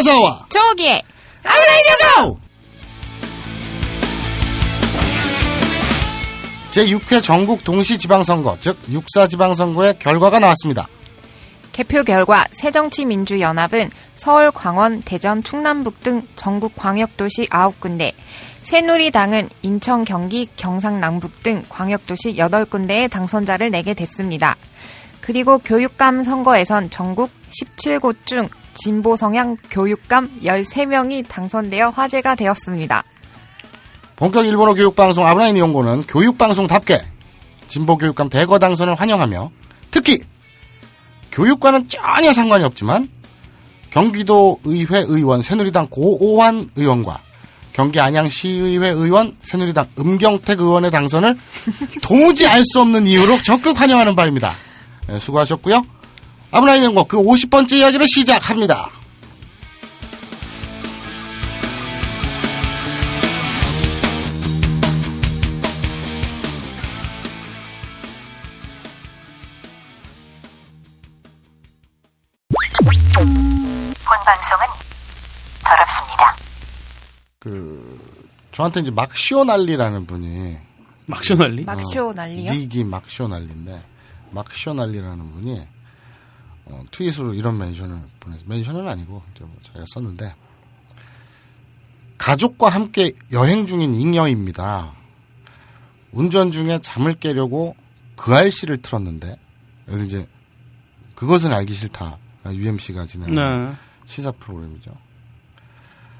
마사와 조기의 아브라이디오 제6회 전국 동시지방선거, 즉 육사지방선거의 결과가 나왔습니다. 개표 결과 새정치민주연합은 서울, 광원, 대전, 충남북 등 전국 광역도시 9군데, 새누리당은 인천, 경기, 경상 남북 등 광역도시 8군데의 당선자를 내게 됐습니다. 그리고 교육감 선거에선 전국 17곳 중 진보 성향 교육감 13명이 당선되어 화제가 되었습니다. 본격 일본어 교육방송 아브라인 이용고는 교육방송답게 진보 교육감 대거 당선을 환영하며 특히 교육과는 전혀 상관이 없지만 경기도 의회 의원 새누리당 고오환 의원과 경기 안양시의회 의원 새누리당 음경택 의원의 당선을 도무지 알 수 없는 이유로 적극 환영하는 바입니다. 네, 수고하셨고요. 아브라인 연구 그 50번째 이야기를 시작합니다. 본 방송은 더럽습니다. 그 저한테 이제 막시오날리라는 분이 막쇼날리? 막쇼 난리요? 닉이 막쇼날리인데 막쇼날리라는 분이 어, 트윗으로 이런 멘션을 보내서 멘션은 아니고 이제 뭐 자기가 썼는데 가족과 함께 여행 중인 잉여입니다. 운전 중에 잠을 깨려고 그 알씨를 틀었는데 그래서 이제 그것은 알기 싫다 UMC가 진행하는 네. 시사 프로그램이죠.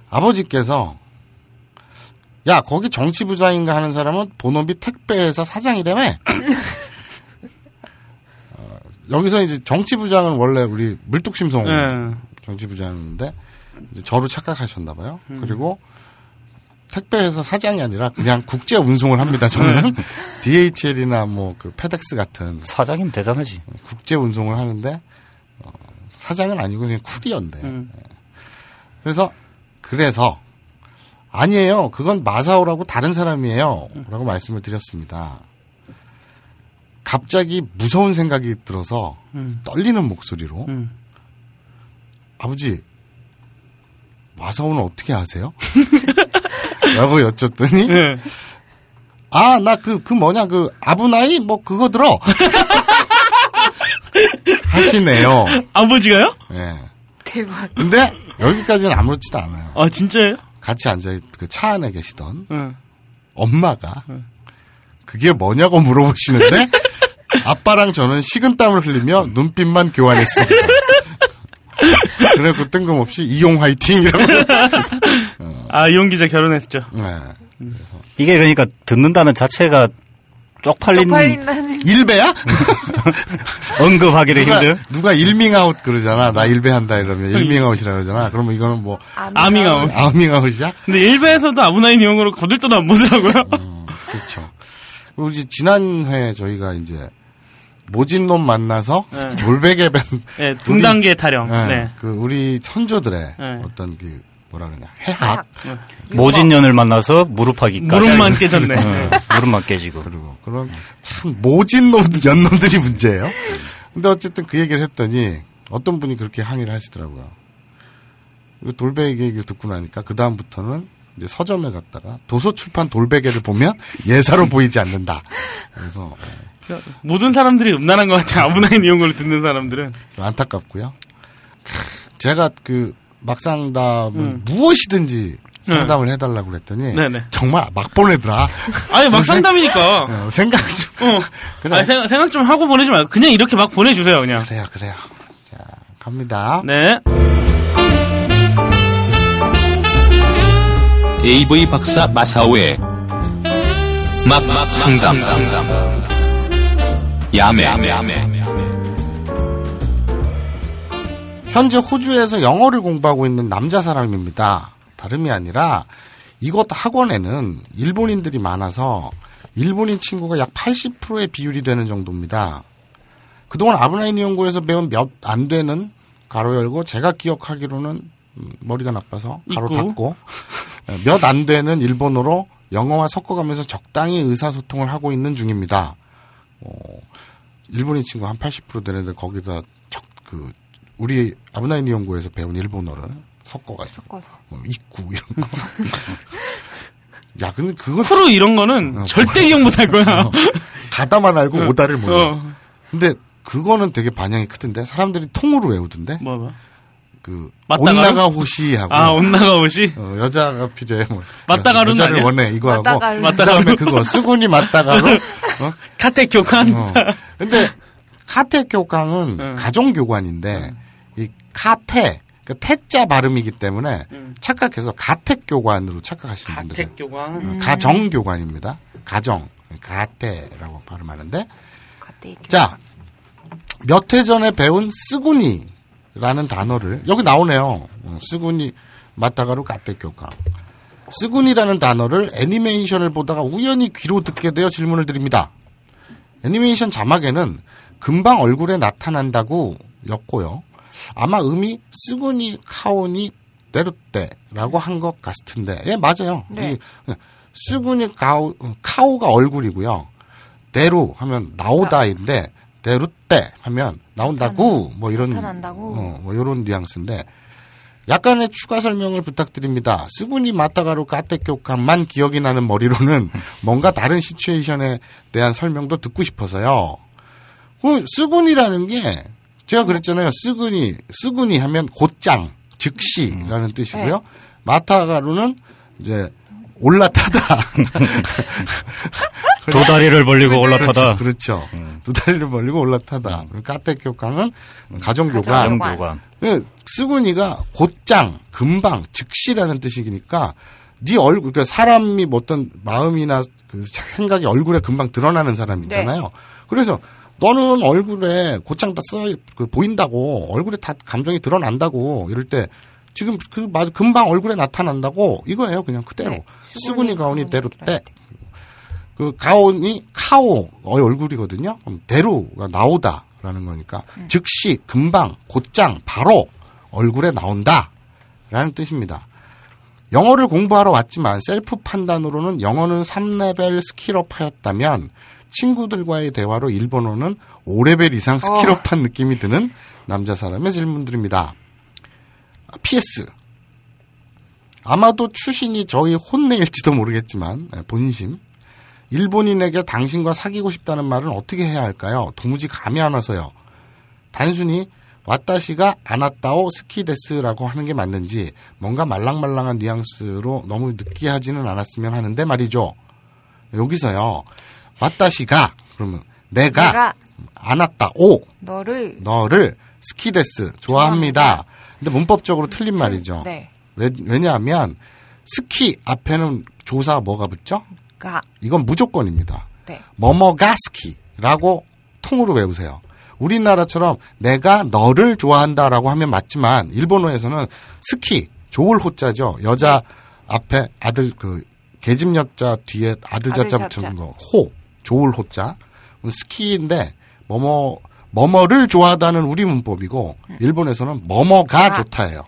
아버지께서 야 거기 정치 부장인가 하는 사람은 본업이 택배회사 사장이라며. 어, 여기서 이제 정치부장은 원래 우리 물뚝심송 네. 정치부장인데 이제 저로 착각하셨나 봐요. 음. 그리고 택배회사 사장이 아니라 그냥 국제 운송을 합니다. 저는 DHL이나 뭐 그 페덱스 같은 사장이면 대단하지. 국제 운송을 하는데 어, 사장은 아니고 그냥 쿠리어인데. 음. 그래서 그래서 아니에요. 그건 마사오라고 다른 사람이에요. 라고 말씀을 드렸습니다. 갑자기 무서운 생각이 들어서 음. 떨리는 목소리로 음. 아버지 마사오는 어떻게 아세요? 라고 여쭸더니 네. 아나그그 뭐냐 그 아브나이 뭐 그거 들어 하시네요. 아버지가요? 예. 대박. 근데 여기까지는 아무렇지도 않아요. 아, 진짜예요? 같이 앉아 그차 안에 계시던 응. 엄마가 그게 뭐냐고 물어보시는데 아빠랑 저는 식은땀을 흘리며 눈빛만 교환했습니다. 그래고 뜬금없이 이용 화이팅이라고. 아, 이용 기자 결혼했죠. 네. 이게 그러니까 듣는다는 자체가 쪽팔린 쪽팔린다는. 일배야? 언급하기도 누가, 힘든. 누가 일밍아웃 그러잖아. 나 일배한다 이러면 일밍아웃이라 그러잖아. 그러면 이거는 뭐 아밍아웃. 아밍아웃이야? 근데 일베에서도 아브나인 이용으로 거들떠도 안 보더라고요. 그렇죠. 그리고 이제 지난해 저희가 이제 모진놈 만나서 네. 돌베개 밴 네, 등단계 타령. 네, 네. 그 우리 선조들의 네. 어떤 그 뭐라 그러냐 해학 모진년을 만나서 무릎하기까지. 무릎만 깨졌네. 응, 무릎만 깨지고. 그리고 그런 참 모진놈 연놈들이 문제예요. 근데 어쨌든 그 얘기를 했더니 어떤 분이 그렇게 항의를 하시더라고요. 이거 돌베개 얘기를 듣고 나니까 그 다음부터는 이제 서점에 갔다가 도서 출판 돌베개를 보면 예사로 보이지 않는다. 그래서 모든 사람들이 음란한 것 같아요. 아브나인 이용을 듣는 사람들은. 좀 안타깝고요. 크, 제가 그 막상담은 무엇이든지 상담을 해달라고 그랬더니 음. 네네. 정말 막 보내더라. 아니, 막 상담이니까. 어, 생각 좀 어. 그래. 아니, 생각, 생각 좀 하고 보내지 말고. 그냥 이렇게 막 보내주세요, 그냥. 그래요 그래요. 자 갑니다. 네. AV 박사 마사오의 막막 상담 야매 현재 호주에서 영어를 공부하고 있는 남자 사람입니다. 다름이 아니라 이곳 학원에는 일본인들이 많아서 일본인 친구가 약 80%의 비율이 되는 정도입니다. 그동안 아브라인 연구에서 배운 몇 안 되는 가로 열고 제가 기억하기로는 음, 머리가 나빠서 가로 있고. 닫고 몇 안 되는 일본어로 영어와 섞어가면서 적당히 의사소통을 하고 있는 중입니다. 어, 일본인 친구 한 80% 되는 데 거기다 적, 그 우리 아브나인 연구에서 배운 일본어를 섞어가지고 섞어서. 뭐 입구 이런 거. 야, 근데 그건 프로 이런 거는 어. 절대 기억 못할 거야. 어, 가다만 알고 오다를 몰라. 어. 근데 그거는 되게 반향이 크던데 사람들이 통으로 외우던데 뭐, 뭐. 그? 온나가 호시하고 아, 온나가 옷이? 어, 여자가 필요해 뭐 맞다가로는 여자를 아니야? 원해 이거 하고. 그다음에 그거 쓰고니 맞다가로 어? 카테 교관? 어. 근데 카테 교강은 응. 가정 교관인데 이 카테 그 태자 발음이기 때문에 착각해서 가택 교관으로 착각하시는 분들 가택 교관. 가정 교관입니다. 가정 가테라고 발음하는데 가때 자, 몇해 전에 배운 쓰구니 라는 단어를 여기 나오네요. 어, 쓰구니 마타가루 가테교강. 쓰구니라는 단어를 애니메이션을 보다가 우연히 귀로 듣게 되어 질문을 드립니다. 애니메이션 자막에는 금방 얼굴에 나타난다고 였고요. 아마 음이 쓰구니 카오니 내루떼라고 한 것 같은데, 예 맞아요. 네. 이, 쓰구니 카오 카오가 얼굴이고요. 대루 하면 나오다인데 대루떼 하면 나온다고 뭐 이런 나타난다고. 어, 뭐 이런 뉘앙스인데 약간의 추가 설명을 부탁드립니다. 쓰구니 마타가루 까테교감만 기억이 나는 머리로는 뭔가 다른 시츄에이션에 대한 설명도 듣고 싶어서요. 그 쓰구니라는 게 제가 그랬잖아요. 쓰구니 쓰구니 하면 곧장 즉시라는 뜻이고요. 마타가루는 이제 올라타다. 두 다리를 벌리고 올라타다. 그렇죠. 그렇죠. 두 다리를 벌리고 올라타다. 까테교강은 가정교관. 가정교관. 가정교관. 예, 쓰구니가 곧장, 금방, 즉시라는 뜻이니까 네 얼굴, 그러니까 사람이 뭐 어떤 마음이나 그 생각이 얼굴에 금방 드러나는 사람 있잖아요. 그래서 너는 얼굴에 곧장 다 써, 그 보인다고, 얼굴에 다 감정이 드러난다고, 이럴 때 지금 그 금방 얼굴에 나타난다고 이거예요 그냥 그대로 네. 가오니 가오니 대루 때 그 가온이 카오 의 얼굴이거든요. 그럼 出る가 나오다라는 거니까 즉시 금방 곧장 바로 얼굴에 나온다라는 뜻입니다. 영어를 공부하러 왔지만 셀프 판단으로는 영어는 3레벨 skill up 하였다면 친구들과의 대화로 일본어는 5레벨 이상 skill up한 느낌이 드는 남자 사람의 질문들입니다. PS. 아마도 추신이 저희 혼내일지도 모르겠지만 네, 본심. 일본인에게 당신과 사귀고 싶다는 말은 어떻게 해야 할까요? 도무지 감이 안 와서요. 단순히 왔다시가 아나따오 스키데스라고 하는 게 맞는지 뭔가 말랑말랑한 뉘앙스로 너무 느끼하지는 않았으면 하는데 말이죠. 여기서요. 왔다시가 그러면 내가, 내가 아나따오 너를 너를 스키데스 좋아합니다. 근데 문법적으로 틀린 말이죠. 네. 왜, 왜냐하면 스키 앞에는 조사 뭐가 붙죠? 가. 이건 무조건입니다. 네. 뭐뭐가 스키라고 통으로 외우세요. 우리나라처럼 내가 너를 좋아한다라고 하면 맞지만 일본어에서는 스키 좋을 호자죠. 여자 앞에 아들 그 계집 여자 뒤에 아들 아들 자자 자자. 붙이는 거호 좋을 호자 스키인데 뭐뭐 뭐뭐를 좋아하다는 우리 문법이고 일본에서는 뭐뭐가 가. 좋다예요.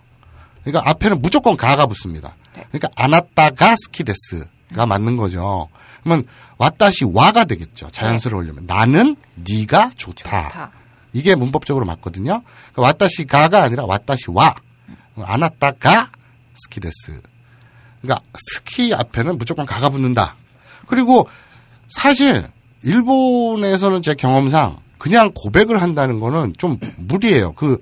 그러니까 앞에는 무조건 가가 붙습니다. 네. 그러니까 아나따가 스키데스 가 맞는 거죠. 그러면 와다시 와가 되겠죠. 자연스러우려면 나는 네가 좋다. 좋다. 이게 문법적으로 맞거든요. 그러니까 와다시 가가 아니라 와다시 와. 아나따가 스키데스. 그러니까 스키 앞에는 무조건 가가 붙는다. 그리고 사실 일본에서는 제 경험상 그냥 고백을 한다는 거는 좀 무리예요. 그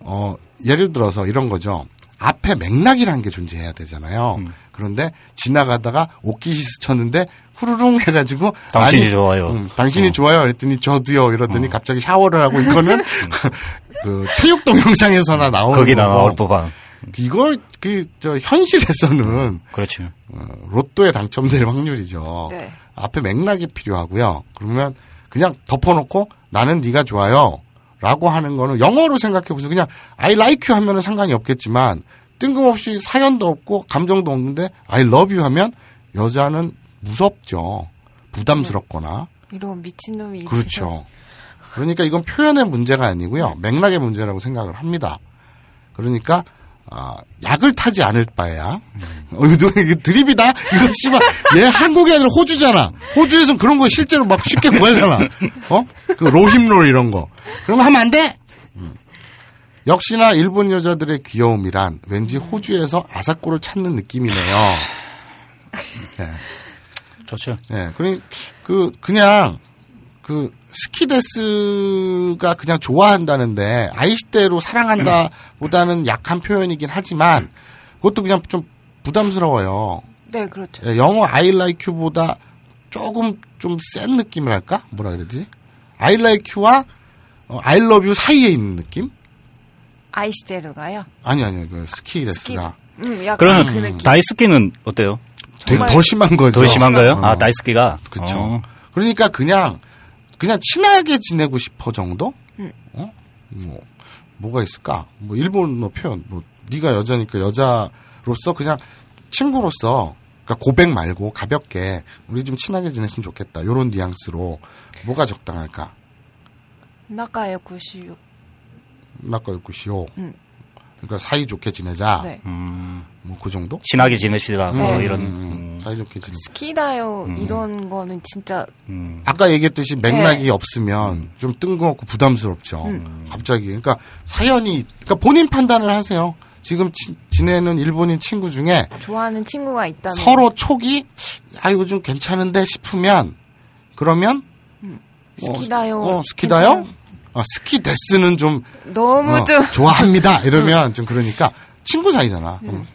어, 예를 들어서 이런 거죠. 앞에 맥락이라는 게 존재해야 되잖아요. 음. 그런데 지나가다가 옷깃이 스쳤는데 후루룽 해가지고 당신이 좋아요. 음, 당신이 좋아요. 그랬더니 저도요. 이러더니 갑자기 샤워를 하고 이거는 그 체육 동영상에서나 나오는 거기. 나올 법한. 이걸 그 저 현실에서는 그렇죠. 어, 로또에 당첨될 확률이죠. 네. 앞에 맥락이 필요하고요. 그러면 그냥 덮어놓고 나는 네가 좋아요. 라고 하는 거는 영어로 생각해 보세요. 그냥 I like you 하면은 상관이 없겠지만 뜬금없이 사연도 없고 감정도 없는데 I love you 하면 여자는 무섭죠. 부담스럽거나. 이런 미친놈이 그렇죠. 그러니까 이건 표현의 문제가 아니고요. 맥락의 문제라고 생각을 합니다. 그러니까 아, 약을 타지 않을 바에야. 어, 이거 이거 드립이다. 이거 씨발 얘 한국이 아니라 호주잖아. 호주에선 그런 거 실제로 막 쉽게 구하잖아. 어? 그 로힘롤 이런 거. 그러면 하면 안 돼. 음. 역시나 일본 여자들의 귀여움이란 왠지 호주에서 아사코를 찾는 느낌이네요. 예. 좋죠. 예, 그니, 그, 그냥, 그, 스키데스가 그냥 좋아한다는데, 아이시대로 사랑한다 보다는 약한 표현이긴 하지만, 그것도 그냥 좀 부담스러워요. 네, 그렇죠. 예, 영어 I like you보다 조금 좀 센 느낌이랄까? 뭐라 그러지? I like you와 어, I love you 사이에 있는 느낌? 아이스테르가요? 아니 아니요 그 스키 레스가. 음, 그러면 음. 나이스키는 어때요? 되게 더 심한 거죠. 더 심한가요? 어. 아 나이스키가. 그렇죠. 어. 그러니까 그냥 그냥 친하게 지내고 싶어 정도? 음. 어? 뭐 뭐가 있을까? 뭐 일본어 표현 뭐 네가 여자니까 여자로서 그냥 친구로서 그까 고백 말고 가볍게 우리 좀 친하게 지냈으면 좋겠다. 요런 뉘앙스로 뭐가 적당할까? 나가요 96. 낚아올 것이오. 음. 그러니까 사이좋게 지내자. 네. 음, 뭐 그 정도? 친하게 지내시라. 뭐 네. 이런 음. 음. 사이좋게 지내. 스키다요 이런 거는 진짜 아까 얘기했듯이 맥락이 네. 없으면 좀 뜬금없고 부담스럽죠. 갑자기. 그러니까 사연이 그러니까 본인 판단을 하세요. 지금 치, 지내는 일본인 친구 중에 좋아하는 친구가 있다. 서로 초기 아 이거 좀 괜찮은데 싶으면 그러면 어, 스키다요. 어, 스키다요? 괜찮아요? 어, 스키 데스는 좀 너무 어, 좀 좋아합니다 이러면 좀 그러니까 친구 사이잖아. 음.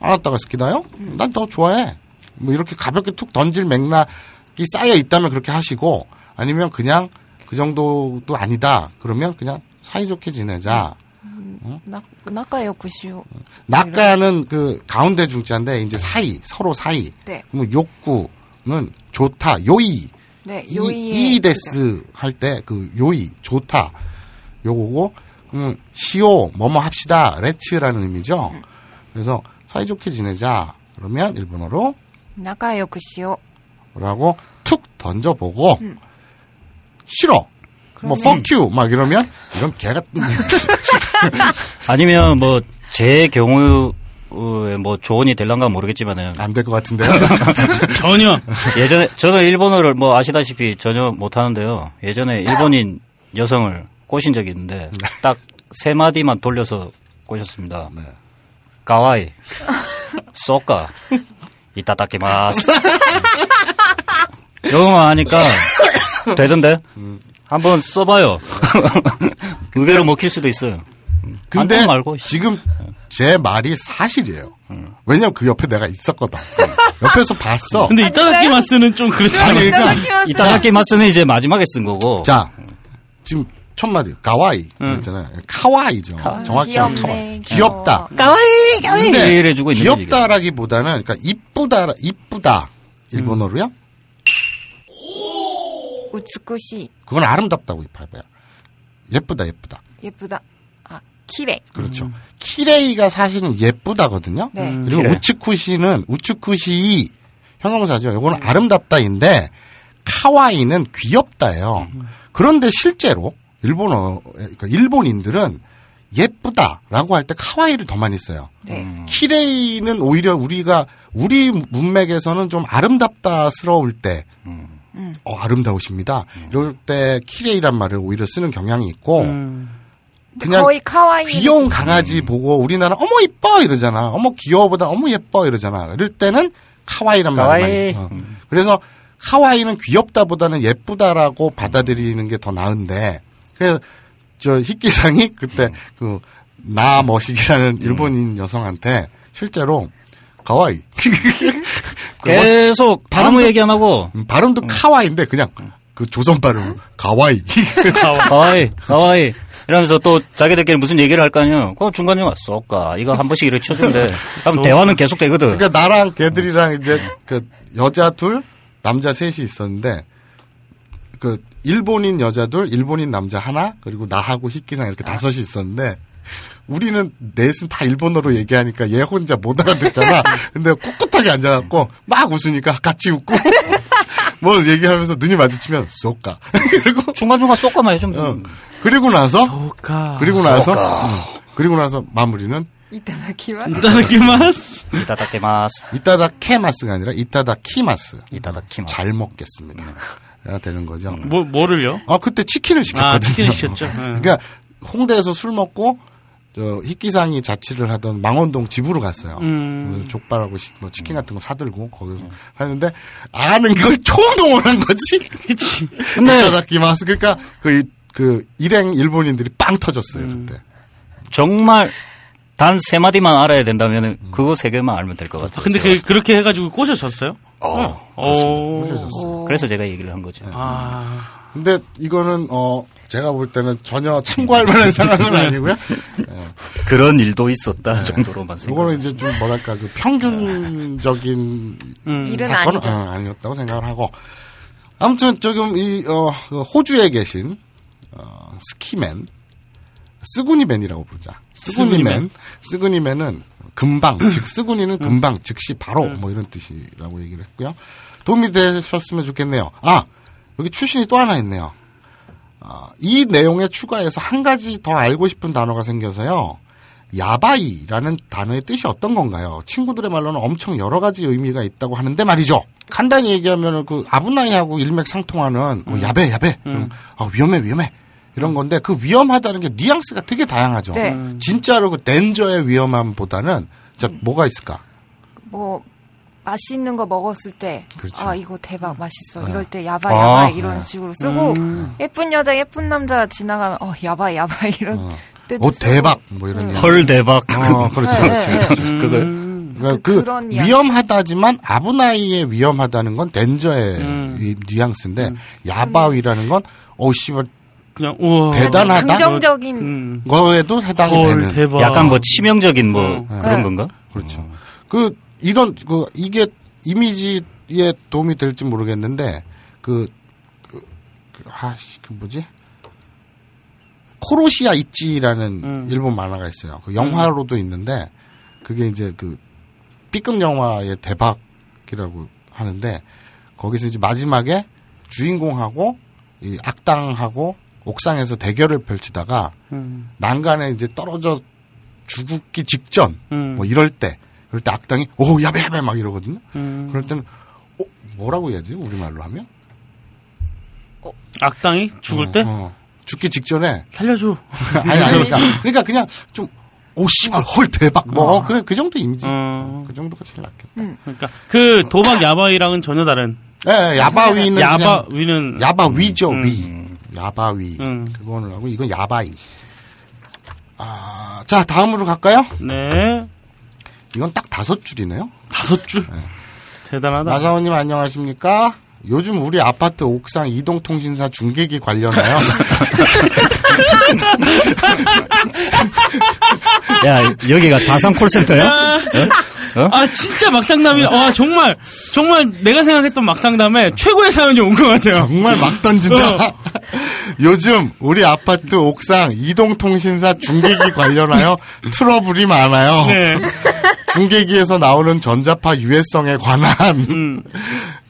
알았다가 스키다요? 난 더 좋아해. 뭐 이렇게 가볍게 툭 던질 맥락이 쌓여 있다면 그렇게 하시고 아니면 그냥 그 정도도 아니다. 그러면 그냥 사이좋게 지내자. 음, 낙 낙가요 구시오. 낙가는 그 가운데 중자인데 이제 사이 서로 사이. 네. 뭐 욕구는 좋다 요이 네, 이, 이데스 할 때 그 요이 좋다 요거고 음, 시오 뭐뭐 합시다 레츠라는 의미죠. 음. 그래서 사이좋게 지내자 그러면 일본어로 나가요쿠시오라고 그 툭 던져보고 음. 싫어 뭐 fuck you 막 이러면 이런 개같은 아니면 뭐 제 경우 뭐 조언이 될란가 모르겠지만은, 안 될 것 같은데요. 전혀. 예전에, 저는 일본어를 뭐 아시다시피 전혀 못 하는데요. 예전에 일본인 여성을 꼬신 적이 있는데, 딱 세 마디만 돌려서 꼬셨습니다. 네. 가와이, 쏘까, 이따다키마스. 영어만 하니까 되던데? 한번 써봐요. 의외로 먹힐 수도 있어요. 근데 말고. 지금 제 말이 사실이에요. 왜냐면 그 옆에 내가 있었거든. 옆에서 봤어. 근데 이따가키 마스는 좀 그렇잖아요. 그러니까 이따가키 마스는 이제 마지막에 쓴 거고. 자, 지금 첫 마디 가와이 그랬잖아요. 응. 카와이죠. 카와이. 정확히는 카와이. 귀엽다. 가와이 가와이. 근데 귀엽다라기보다는 그러니까 이쁘다 이쁘다 일본어로요. 음. 그건 아름답다고 봐봐요. 예쁘다 예쁘다. 예쁘다. 키레 그렇죠. 키레이가 사실은 예쁘다거든요. 네. 음, 그리고 키레. 우츠쿠시는 우츠쿠시 형용사죠. 요거는 아름답다인데 카와이는 귀엽다예요. 그런데 실제로 일본어 그러니까 일본인들은 예쁘다라고 할 때 카와이를 더 많이 써요. 네 키레이는 오히려 우리가 우리 문맥에서는 좀 아름답다스러울 때 어, 아름다우십니다. 이럴 때 키레이란 말을 오히려 쓰는 경향이 있고 그냥 거의 카와이 귀여운 강아지 보고 우리나라 어머 이뻐! 이러잖아. 어머 귀여워보다 어머 예뻐! 이러잖아. 이럴 때는 카와이란 카와이. 많이. 어. 그래서 카와이는 귀엽다보다는 예쁘다라고 받아들이는 게 더 나은데 그래서 저 희끼상이 그때 그 나머식이라는 일본인 여성한테 실제로 가와이. 계속 아무 발음도- 얘기 안 하고. 음, 발음도 카와이인데 그냥 그 조선 발음 가와이. 가와이 가와이 이러면서 또 자기들끼리 무슨 얘기를 할 거 아니에요. 그럼 중간에 쏘까 이거 한 번씩 이렇게 쳐준대. 그럼 대화는 계속 되거든. 그러니까 나랑 걔들이랑 이제 그 여자 둘, 남자 셋이 있었는데 그 일본인 여자 둘, 일본인 남자 하나, 그리고 나하고 희끼상 이렇게 다섯이 있었는데 우리는 넷은 다 일본어로 얘기하니까 얘 혼자 못 알아듣잖아. 근데 꿋꿋하게 앉아갖고 막 웃으니까 같이 웃고 뭐 얘기하면서 눈이 마주치면 쏘까 그리고 중간중간 쏘까만 해주면 어, 그리고 나서 소카. 그리고 나서 음, 그리고 나서 마무리는 이따다키마 이따다키 마스. 이따다키마스. 이따다 케마스가 아니라 이따다 키마스. 이따다키마스. 잘 먹겠습니다. 가 되는 거죠. 뭐, 뭐를요? 아 그때 치킨을 시켰거든요. 아, 치킨 시켰죠. 네. 그러니까 홍대에서 술 먹고 저 희끼상이 자취를 하던 망원동 집으로 갔어요. 음. 그래서 족발하고 시- 뭐 치킨 같은 거 사들고 거기서 하는데 아는 걸 총동원한 거지. 그치. 근데 다키마스 그러니까 그, 그 일행 일본인들이 빵 터졌어요 음. 그때. 정말 단 세 마디만 알아야 된다면 그거 세 개만 알면 될 것 같아요. 근데 그, 그렇게 해가지고 꼬셔졌어요? 어, 어. 꼬셔졌어요. 그래서 제가 얘기를 한 거죠. 아. 근데 이거는 어 제가 볼 때는 전혀 참고할 만한 상황은 아니고요. 그런 일도 있었다 정도로만 생각. 이거는 이제 좀 뭐랄까 그 평균적인 음. 일은 사건은 아니죠. 어, 아니었다고 생각을 하고 아무튼 조금 이 어, 그 호주에 계신 어, 스키맨 すぐに맨이라고 부르자. 스구니맨 스구니맨 은 금방 즉 すぐに는 금방 즉시 바로 뭐 이런 뜻이라고 얘기를 했고요. 도움이 되셨으면 좋겠네요. 아 여기 출신이 또 하나 있네요. 아, 이 내용에 추가해서 한 가지 더 알고 싶은 단어가 생겨서요. 야바이라는 단어의 뜻이 어떤 건가요? 친구들의 말로는 엄청 여러 가지 의미가 있다고 하는데 말이죠. 간단히 얘기하면 그 아브나이하고 일맥상통하는 뭐 야배 야배 그럼 아, 위험해 위험해 이런 건데 그 위험하다는 게 뉘앙스가 되게 다양하죠. 네. 진짜로 그 덴저의 위험함보다는 자 뭐가 있을까? 뭐 맛있는 거 먹었을 때, 그렇죠. 아 이거 대박 맛있어. 네. 이럴 때 야바 아, 야바 이런 네. 식으로 쓰고 예쁜 여자 예쁜 남자 지나가면 어 야바 야바 이런 어. 뜻도 어. 대박 뭐 이런 뉘앙스. 헐 대박. 어, 그렇죠. 네, 그렇죠. 네, 그렇죠. 그거 그러니까 그 뉘앙스. 위험하다지만 아브나이의 위험하다는 건 덴저의 음. 이 뉘앙스인데 야바위라는 건 어우 씨발 그냥, 우와. 대단하다? 긍정적인 음. 거에도 해당이 헐, 되는 대박. 약간 뭐 치명적인 뭐 어. 그런 네. 건가? 그렇죠. 그 이런 그 이게 이미지에 도움이 될지 모르겠는데 그, 그, 그 아씨 그 뭐지 코로시아 있지라는 음. 일본 만화가 있어요. 그 영화로도 있는데 그게 이제 그 B급 영화의 대박이라고 하는데 거기서 이제 마지막에 주인공하고 이 악당하고 옥상에서 대결을 펼치다가 음. 난간에 이제 떨어져 죽기 직전 음. 뭐 이럴 때 그럴 때 악당이 오 야배 야배 막 이러거든요. 음. 그럴 때는 어, 뭐라고 해야지 우리말로 하면 악당이 죽을 때? 어, 어. 죽기 직전에 살려줘. 아니 아니 그러니까 그러니까 그냥 좀 오 씨발 헐 대박 뭐 그래 그 정도 이미지 어. 그 정도가 제일 낫겠다. 그러니까 그 도박 야바이랑은 전혀 다른. 예, 야바위는 야바 그냥 위는 야바위죠 음. 위 야바위 음. 그거는 하고 이건 야바이. 아, 자 다음으로 갈까요? 네 이건 딱 다섯 줄이네요. 다섯 줄. 대단하다. 나사원님 안녕하십니까? 요즘 우리 아파트 옥상 이동통신사 중계기 관련하여 야 여기가 다산 콜센터야? 아 진짜 막상담이 와 정말 정말 내가 생각했던 막상담에 최고의 사연이 온 것 같아요. 정말 막 던진다. 요즘 우리 아파트 옥상 이동통신사 중계기 관련하여 트러블이 많아요. 네. 중계기에서 나오는 전자파 유해성에 관한 음.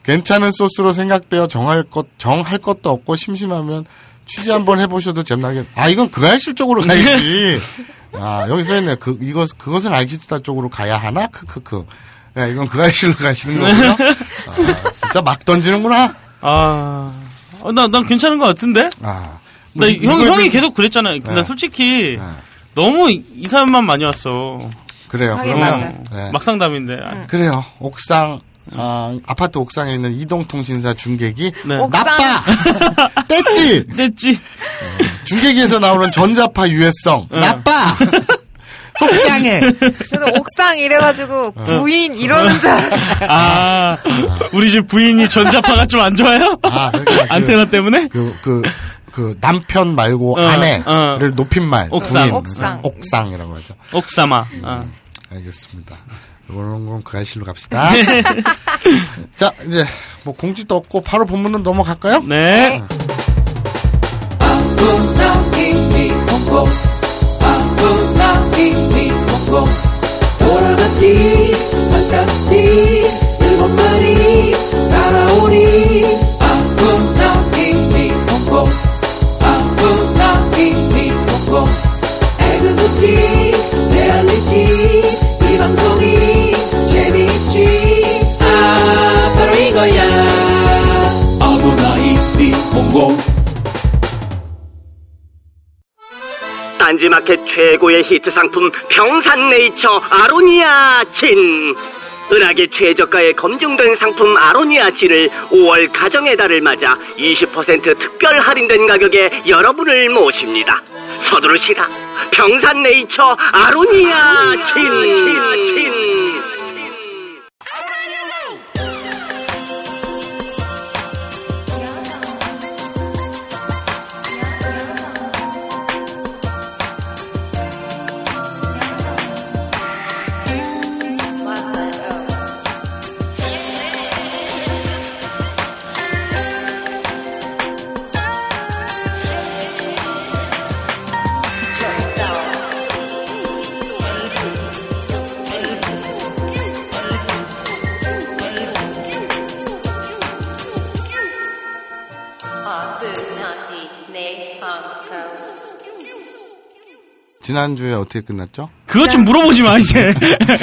괜찮은 소스로 생각되어 정할 것 정할 것도 없고 심심하면 취재 한번 해보셔도 재미나게. 아 이건 그 알실 쪽으로 가야지. 아 여기 써 있네. 그 이것 그것은 알기스타 쪽으로 가야 하나? 크크크. 야 이건 그 알실로 가시는 거고요. 아, 진짜 막 던지는구나. 아, 어, 나, 난 괜찮은 것 같은데? 아. 나, 뭐, 형, 이거 형이 좀- 계속 그랬잖아요. 근데 네. 솔직히, 네. 너무 이, 이 사연만 많이 왔어. 그래요. 하긴 그러면. 네. 막상담인데. 아, 그래요. 옥상 아, 아파트 옥상에 있는 이동통신사 중계기 네. 나빠. 뗐지. 됐지. 중계기에서 나오는 전자파 유해성 나빠. 속상해. 그래서 옥상 이래가지고 부인 이러는 줄 알았어요. 아, 우리 집 부인이 전자파가 좀 안 좋아요? 아, 그러니까 그- 안테나 때문에? 그, 그, 그, 남편 말고 어, 아내를 어. 높임말. 옥상. 부인. 옥상. 옥상이라고 하죠. 옥사마. 아. 알겠습니다. 이거는 그럼 그 알실로 갑시다. 자, 이제 뭐 공지도 없고 바로 본문은 넘어갈까요? 네. 돌아갔디 바꿨디 일본 말이 따라오니. 아프나 히히 콩콩. 아프나 히히 콩콩. 에그소티 레알리티 이 방송이 재미있지. 아 바로 이거야. 아프나 히히 콩콩 딴지마켓 최고의 히트 상품 평산네이처 아로니아 진. 은하계 최저가에 검증된 상품 아로니아 진을 5월 가정의 달을 맞아 20% 특별 할인된 가격에 여러분을 모십니다. 서두르시라. 평산네이처 아로니아 진. 진. 진. 지난주에 어떻게 끝났죠? 그것 좀 물어보지 마, 이제.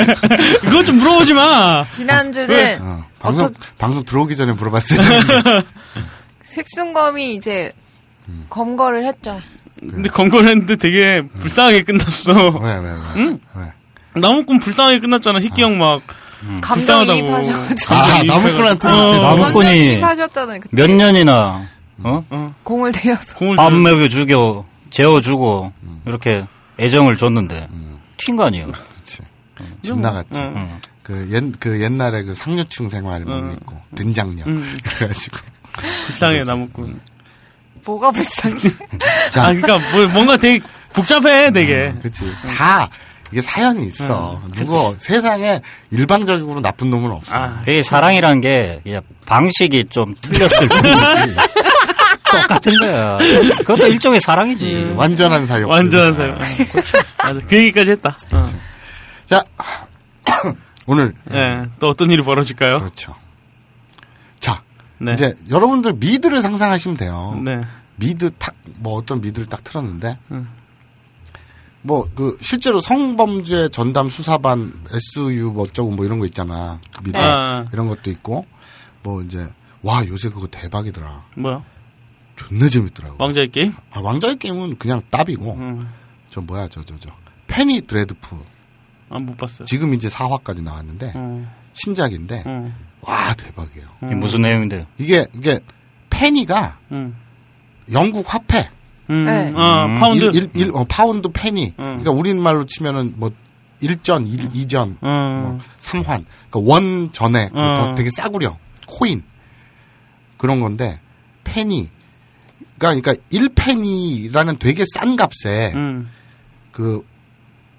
그것 좀 물어보지 마. 지난주는 어, 방송 어떡- 방송 들어오기 전에 물어봤어요. 음. 색순검이 이제 검거를 했죠. 근데 검거를 했는데 되게 불쌍하게 끝났어. 왜, 왜, 왜? 응? 왜? 나무꾼 불쌍하게 끝났잖아. 희끼 형 막. 불쌍하다고. 감정이입하셔가지고. 아, 나무꾼한테 어. 나무꾼이 감정이입하셨잖아요. 그때. 몇 년이나 어? 공을 들여서. 공을 밥 들- 먹여 죽여 재워 주고 이렇게 애정을 줬는데 튄거 아니에요. 그렇지. 집 나갔지. 응. 그, 옛, 그 옛날에 그 상류층 생활복 입고, 된장녀. 음. 그래가지고. 불쌍해, 나무꾼. 뭐가 불쌍해. 자, 아, 그니까, 뭐, 뭔가 되게 복잡해, 되게. 그치. 다, 이게 사연이 있어. 누구, 세상에 일방적으로 나쁜 놈은 없어. 아, 되게 사랑이라는 게 그냥 방식이 좀 틀렸을 뿐이지. 똑같은 거야. 그것도 일종의 사랑이지. 완전한 사역. 완전한 사연. 맞아. 그 얘기까지 했다. 어. 자, 오늘. 예, 또 어떤 일이 벌어질까요? 그렇죠. 자, 네. 이제 여러분들 미드를 상상하시면 돼요. 네. 미드 탁, 뭐 어떤 미드를 딱 틀었는데, 음. 뭐, 그, 실제로 성범죄 전담 수사반 SVU 뭐 어쩌고 뭐 이런 거 있잖아. 그 미드. 아. 이런 것도 있고, 뭐 이제, 와, 요새 그거 대박이더라. 뭐야? 존나 재밌더라고. 왕좌의 게임? 아, 왕좌의 게임은 그냥 답이고, 음. 저 뭐야, 저, 저, 저. Penny Dreadful. 아, 못 봤어요. 지금 이제 4화까지 나왔는데, 어, 신작인데, 어, 와, 대박이에요. 이게 무슨 내용인데요? 이게, 이게, 페니가 음. 영국 화폐. 음. 네. 어, 파운드. 일, 일, 일, 어, 파운드 페니. 음. 그러니까 우리말로 치면은 뭐, 1전, 1, 2전, 어. 뭐 3환. 그러니까 원 전에. 더 되게 싸구려. 코인. 그런 건데, 페니. 그러니까, 그러니까 1페니라는 되게 싼 값에 음. 그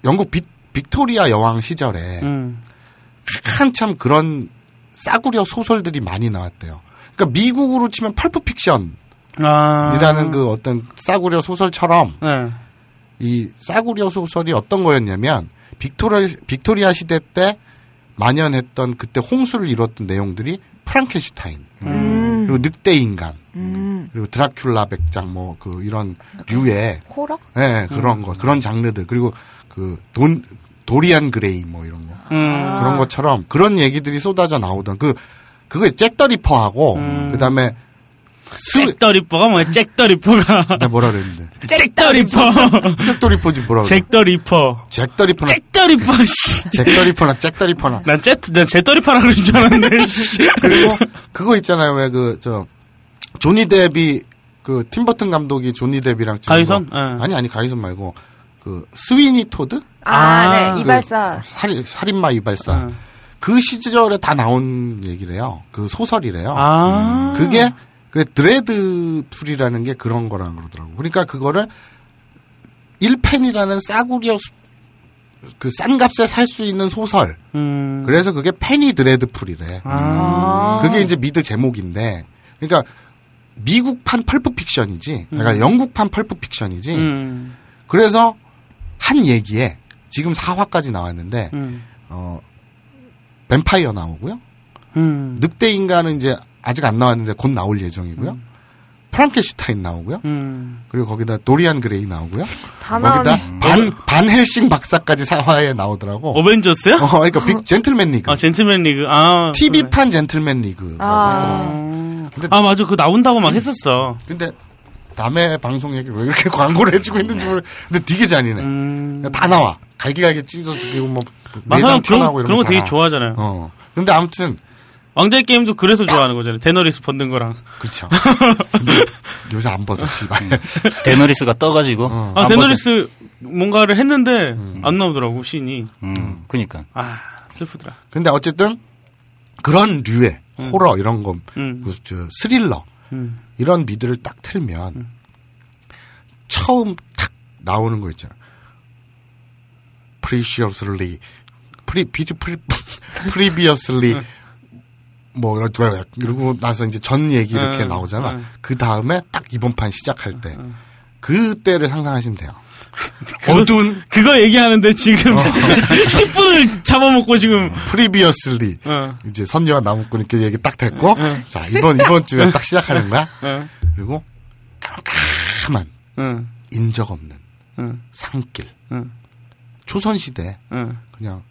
영국 빅, 빅토리아 여왕 시절에 음. 한참 그런 싸구려 소설들이 많이 나왔대요. 그러니까 미국으로 치면 pulp fiction이라는 아. 그 어떤 싸구려 소설처럼 네. 이 싸구려 소설이 어떤 거였냐면 빅토리아, 빅토리아 시대 때 만연했던 그때 홍수를 이뤘던 내용들이 프랑켄슈타인 음. 그리고 늑대 인간 음. 그리고 드라큘라 백작 뭐그 이런 류의 호러? 예 그런 거 그런 장르들 그리고 그 돈 도리안 그레이 뭐 이런 거 음. 그런 것처럼 그런 얘기들이 쏟아져 나오던 그 그거 잭더리퍼하고 음. 그다음에 스 잭더리퍼가 뭐야, 잭더리퍼가. 나 뭐라 그랬는데 잭더리퍼. 잭더리퍼지 뭐라 그래 잭더리퍼. 잭더리퍼나 잭더리퍼, 씨. 잭더리퍼나 잭더리퍼나 난 잭, 난 잭더리퍼라 그런 줄 알았는데, 씨. 그리고 그거 있잖아요 왜 그 저 조니 뎁이 그 팀버튼 감독이 조니 뎁이랑 찍은 가위손? 거. 예. 아니 아니 가위손 말고 그 스위니 토드 아, 아, 네. 그 이발사. 살인 살인마 이발사 어. 그 시절에 다 나온 얘기래요 그 소설이래요 아. 그게 그래 dreadful이라는 게 그런 거라 그러더라고. 그러니까 그거를 1페니라는 싸구려 그 싼 값에 살 수 있는 소설. 음. 그래서 그게 Penny Dreadful이래. 아. 그게 이제 미드 제목인데. 그러니까 미국판 pulp fiction이지. 그러니까 음. 영국판 pulp fiction이지. 음. 그래서 한 얘기에 지금 4화까지 나왔는데 음. 어 뱀파이어 나오고요. 음. 늑대 인간은 이제 아직 안 나왔는데 곧 나올 예정이고요. 프랑켄슈타인 나오고요. 음. 그리고 거기다 도리안 그레이 나오고요. 다 거기다. 반, 반 헬싱 박사까지 4화에 나오더라고. 어벤져스야? 어, 그러니까 빅 젠틀맨 리그. 아, 젠틀맨 리그. 아. 그래. TV판 젠틀맨 리그. 아. 근데- 아, 맞아. 그거 나온다고 막 했었어. 근데 남의 방송 얘기를 왜 이렇게 광고를 해주고 있는지 모르 근데 되게 잔인해. 음. 다 나와. 갈기갈기 찢어지고 뭐 막 사람 내장 그런, 튀어나오고 이런 그런 거다 되게 나와. 좋아하잖아요. 어. 근데 아무튼 왕좌의 게임도 그래서 좋아하는 거잖아요. 데너리스 벗는 거랑. 그렇죠. 요새 안 벗어 씨발. 데너리스가 떠가지고. 어. 아, 안 데너리스 뭔가를 했는데 안 나오더라고, 신이. 벗어. 음, 그니까. 아, 슬프더라. 근데 어쨌든 그런 류의 호러 이런 거, 음. 그, 저, 스릴러 음. 이런 미드를 딱 틀면 처음 탁 나오는 거 있잖아. Preciously, pre, pre, pre, previously 뭐이 러- 이러고 나서 이제 전 얘기 이렇게 음, 나오잖아. 음. 그 다음에 딱 이번 판 시작할 때 그때를 상상하시면 돼요. 그거- 어두운 그거 얘기하는데 지금 10분을 잡아먹고 지금. previously 어, 이제 선녀와 나무꾼 이렇게 얘기 딱 됐고 자 이번 이번 주에 딱 시작하는 거야. 어, 그리고 깜깜한 응, 인적 없는 응, 산길 응, 조선 시대 응. 그냥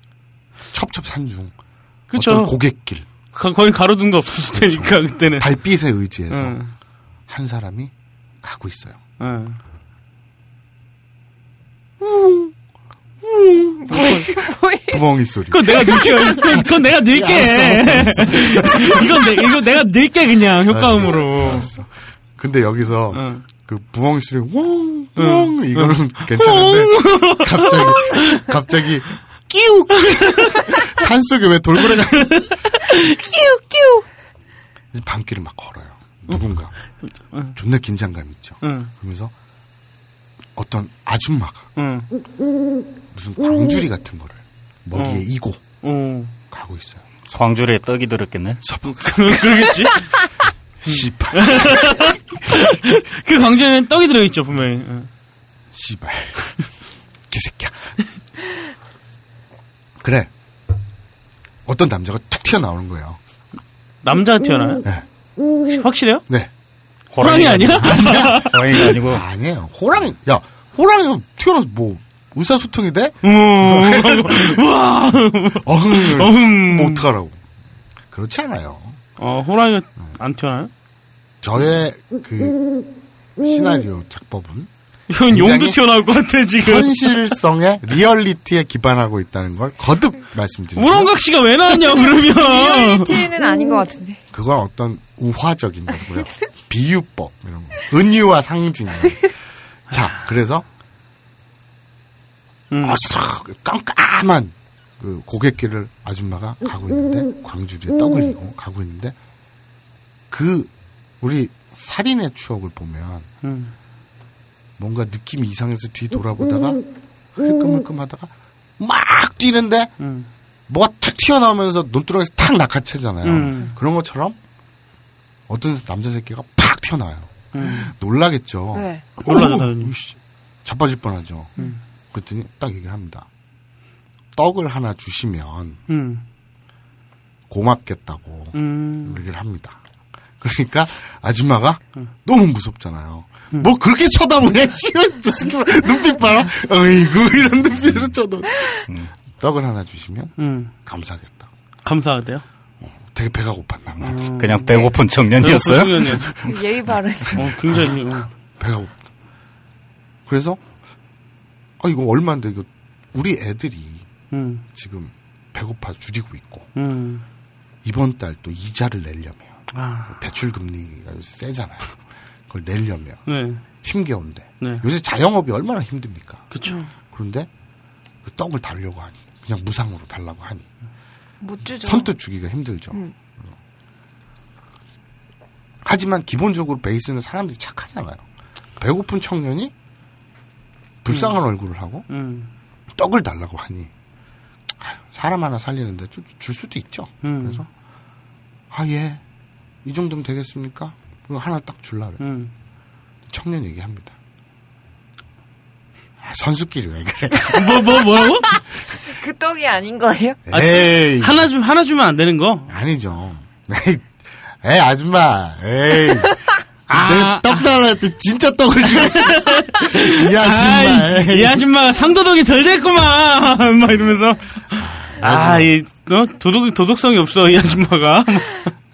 첩첩산중 그쵸. 어떤 고갯길 가- 거의 가로등도 없었을 테니까, 그때는. 달빛에 의지해서 응, 한 사람이 가고 있어요. 응. 부엉이 소리. 그건 내가 넣을게. 그건, 그건 내가 넣을게. 이건 내, 이거 내가 넣을게, 그냥, 효과음으로. 근데 여기서 응. 그 부엉이 소리 웡, 웡 이거는 괜찮은데 갑자기 갑자기 끼우 산속에 왜 돌고래가 끼우 끼우 밤길을 막 걸어요. 누군가 존나 긴장감 있죠. 응, 그러면서 어떤 아줌마가 응, 무슨 광주리 같은 거를 머리에 이고 어. 가고 있어요. 광주리에 떡이 들었겠네. 그러겠지? 씨발 그 광주에는 떡이 들어있죠, 분명히. 응. 씨발 개새끼야. 그래 어떤 남자가 툭 튀어나오는 거예요. 남자 튀어나요? 네. 확실해요? 네. 호랑이 아니야? 호랑이가 아니고. 아니에요. 호랑이, 야, 호랑이가 튀어나와서 뭐, 의사소통이 돼? 어흥, 어흥. 뭐 어떡하라고. 그렇지 않아요. 어, 호랑이가 안 튀어나요? 저의 그, 시나리오 작법은 이건 용도 튀어나올 것 같아, 지금. 현실성의 리얼리티에 기반하고 있다는 걸 거듭 말씀드립니다. 우렁각 씨가 왜 나왔냐, 그러면. 리얼리티는 아닌 것 같은데. 그건 어떤 우화적인 거고요. 비유법, 이런 거. 은유와 상징. 자, 그래서 음. 어스럭 깜깜한 그 고갯길을 아줌마가 가고 있는데 광주리에 떡을 이고 가고 있는데 그 우리 살인의 추억을 보면 음. 뭔가 느낌이 이상해서 뒤 돌아보다가 흘끔흘끔 하다가 막 뛰는데 음. 뭐가 툭 튀어나오면서 논두렁에서 탁 낚아채잖아요. 음. 그런 것처럼 어떤 남자 새끼가 팍 튀어나와요. 음. 놀라겠죠. 네. 놀라죠, 당연히. 으이씨, 자빠질 뻔하죠. 음. 그랬더니 딱 얘기를 합니다. 떡을 하나 주시면 음. 고맙겠다고 음. 얘기를 합니다. 그러니까 아줌마가 너무 무섭잖아요. 뭐 그렇게 쳐다보냐, 씨발, 봐. 눈빛 봐라. 어이구, 이런 눈빛으로 쳐다. 떡을 하나 주시면 음. 감사하겠다. 감사하대요. 되게 배가 고팠나 봐. 그냥 배고픈 청년이었어요? 청년이었어요. 예의 바른. 어, 굉장히. 어. 배가 고프다. 그래서 아 이거 얼마인데 이거 우리 애들이 음. 지금 배고파 줄이고 있고 음. 이번 달 또 이자를 내려면 아. 대출 금리가 세잖아요. 그걸 내려면 네. 힘겨운데 네. 요새 자영업이 얼마나 힘듭니까? 그쵸. 그런데 그 떡을 달려고 하니 그냥 무상으로 달라고 하니 못 주죠. 선뜻 주기가 힘들죠. 음. 하지만 기본적으로 베이스는 사람들이 착하잖아요. 배고픈 청년이 불쌍한 얼굴을 하고 음. 떡을 달라고 하니 사람 하나 살리는데 주- 줄 수도 있죠. 음. 그래서 아 예, 이 정도면 되겠습니까? 그리고 하나 딱 줄라 그래. 음. 청년 얘기합니다. 아, 선수끼리 왜 그래? 뭐, 뭐, 뭐라고? 그 떡이 아닌 거예요? 아, 에이, 하나 주, 하나 주면 안 되는 거? 아니죠. 에이, 에이 아줌마, 에이. 아. 내가 떡 달라 했더니 진짜 떡을 주겠어. 이 아줌마, 아이, 에이. 이 아줌마가 상도덕이 덜 됐구만! 막 이러면서. 아, 이, 너, 도덕, 도덕성이 없어, 이 아줌마가.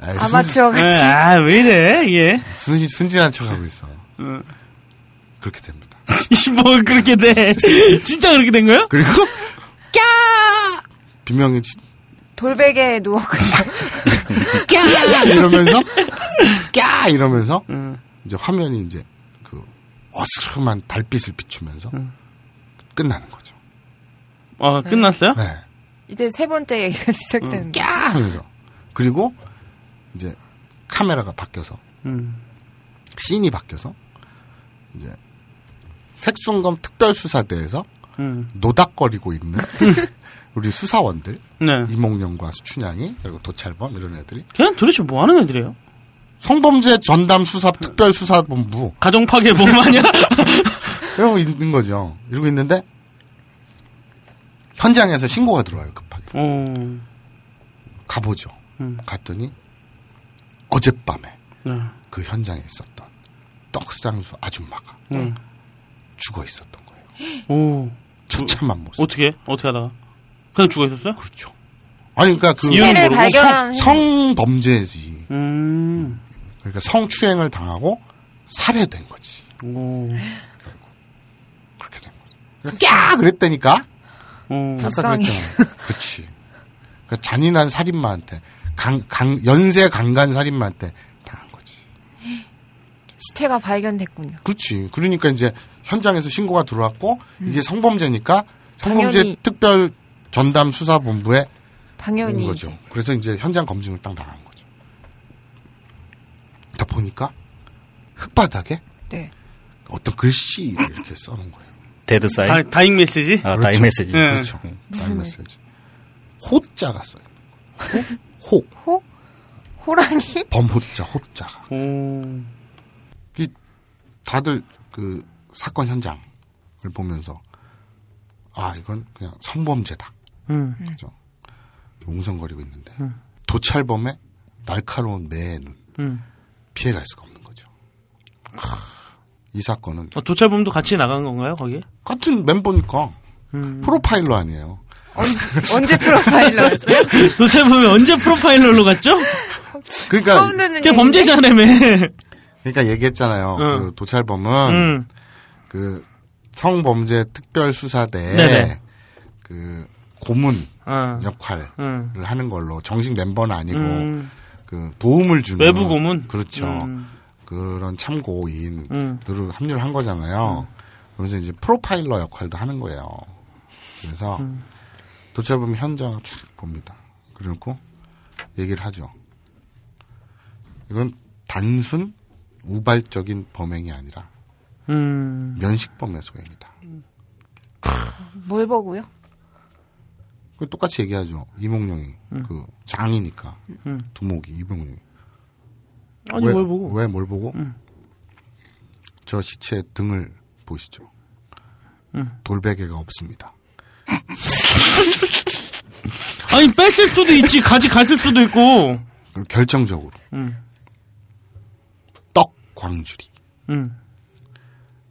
순- 아마추어 에, 같이. 아, 왜 이래, 이게. 순, 순진한 척 하고 있어. 그렇게 됩니다. 뭐 그렇게 돼. 진짜 그렇게 된 거야? 그리고 꺄 비명이 지- 돌베개에 누웠군요. 꺄 이러면서 꺄 이러면서 음. 이제 화면이 이제 그 어스름한 달빛을 비추면서 끝나는 거죠. 아, 끝났어요? 네. 이제 세 번째 얘기가 시작되는 꺄 하면서 그리고 이제 카메라가 바뀌어서 음. 씬이 바뀌어서 이제 색순검 특별수사대에서 음. 노닥거리고 있는 우리 수사원들 네. 이몽룡과 수춘향이 그리고 도찰범 이런 애들이 걔는 도대체 뭐 하는 애들이에요? 성범죄 전담 수사 특별 수사본부 가정 파괴 뭐 아니야? 이러고 있는 거죠. 이러고 있는데 현장에서 신고가 들어와요 급하게 어. 가보죠. 음. 갔더니 어젯밤에 네. 그 현장에 있었던 떡상수 아줌마가 음. 죽어 있었던 거예요. 오. 처참한 모습. 어떻게? 어떻게 하다가? 그냥 죽어 있었어요? 그렇죠. 아니 그러니까 그 성, 성범죄지. 음. 그러니까 성추행을 당하고 살해된 거지. 오. 그렇게 된 거지. 꺄 그랬다니까. 오. 아까 불쌍해. 그랬잖아. 그렇지. 그 잔인한 살인마한테 강, 강 연쇄 강간 살인마한테 당한 거지. 시체가 발견됐군요. 그렇지. 그러니까 이제 현장에서 신고가 들어왔고 이게 성범죄니까 성범죄 당연히. 특별 전담 수사본부에 당연히 온 거죠. 이제 그래서 이제 현장 검증을 딱 나간 거죠. 다 보니까 흙바닥에 네. 어떤 글씨를 이렇게 써놓은 거예요. dead sign. 다, dying 메시지? 아, 그렇죠. 다이 메시지. 네. 그렇죠. 다이 메시지. 호자가 써요. 호, 호, 호? 호랑이? 범호자, 호자가. 오. 이 다들 그 사건 현장을 보면서 아 이건 그냥 성범죄다. 음. 그죠? 웅성거리고 있는데 도찰범의 날카로운 매의 눈 음. 피해갈 수가 없는 거죠. 이 사건은 어, 도찰범도 같이 나간 건가요, 거기에? 같은 멤버니까 음. 프로파일러 아니에요. 언 제 프로파일러였어요? 도찰범이 언제 프로파일러로 갔죠? 그러니까 처음 듣는 걔? 범죄자라며. 그러니까 얘기했잖아요. 응. 그 도찰범은 음. 그 성범죄 특별수사대에 네네. 그 고문 아. 역할을 음. 하는 걸로 정식 멤버는 아니고 음. 그 도움을 주는 외부 고문? 그렇죠. 음. 그런 참고인으로 음. 합류를 한 거잖아요. 그러면서 이제 프로파일러 역할도 하는 거예요. 그래서 음. 도찰범 현장을 쫙 봅니다. 그리고 얘기를 하죠. 이건 단순 우발적인 범행이 아니라 음. 면식범의 소행이다. 뭘 보고요? 그 똑같이 얘기하죠. 이몽룡이 그 장이니까 음. 두목이 이몽룡이. 아니, 왜, 뭘 보고? 음. 왜뭘 보고? 저 시체의 등을 보시죠. 음. 돌베개가 없습니다. 아니, 뺐을 수도 있지. 가지 갔을 수도 있고. 결정적으로 음. 떡 광주리. 음.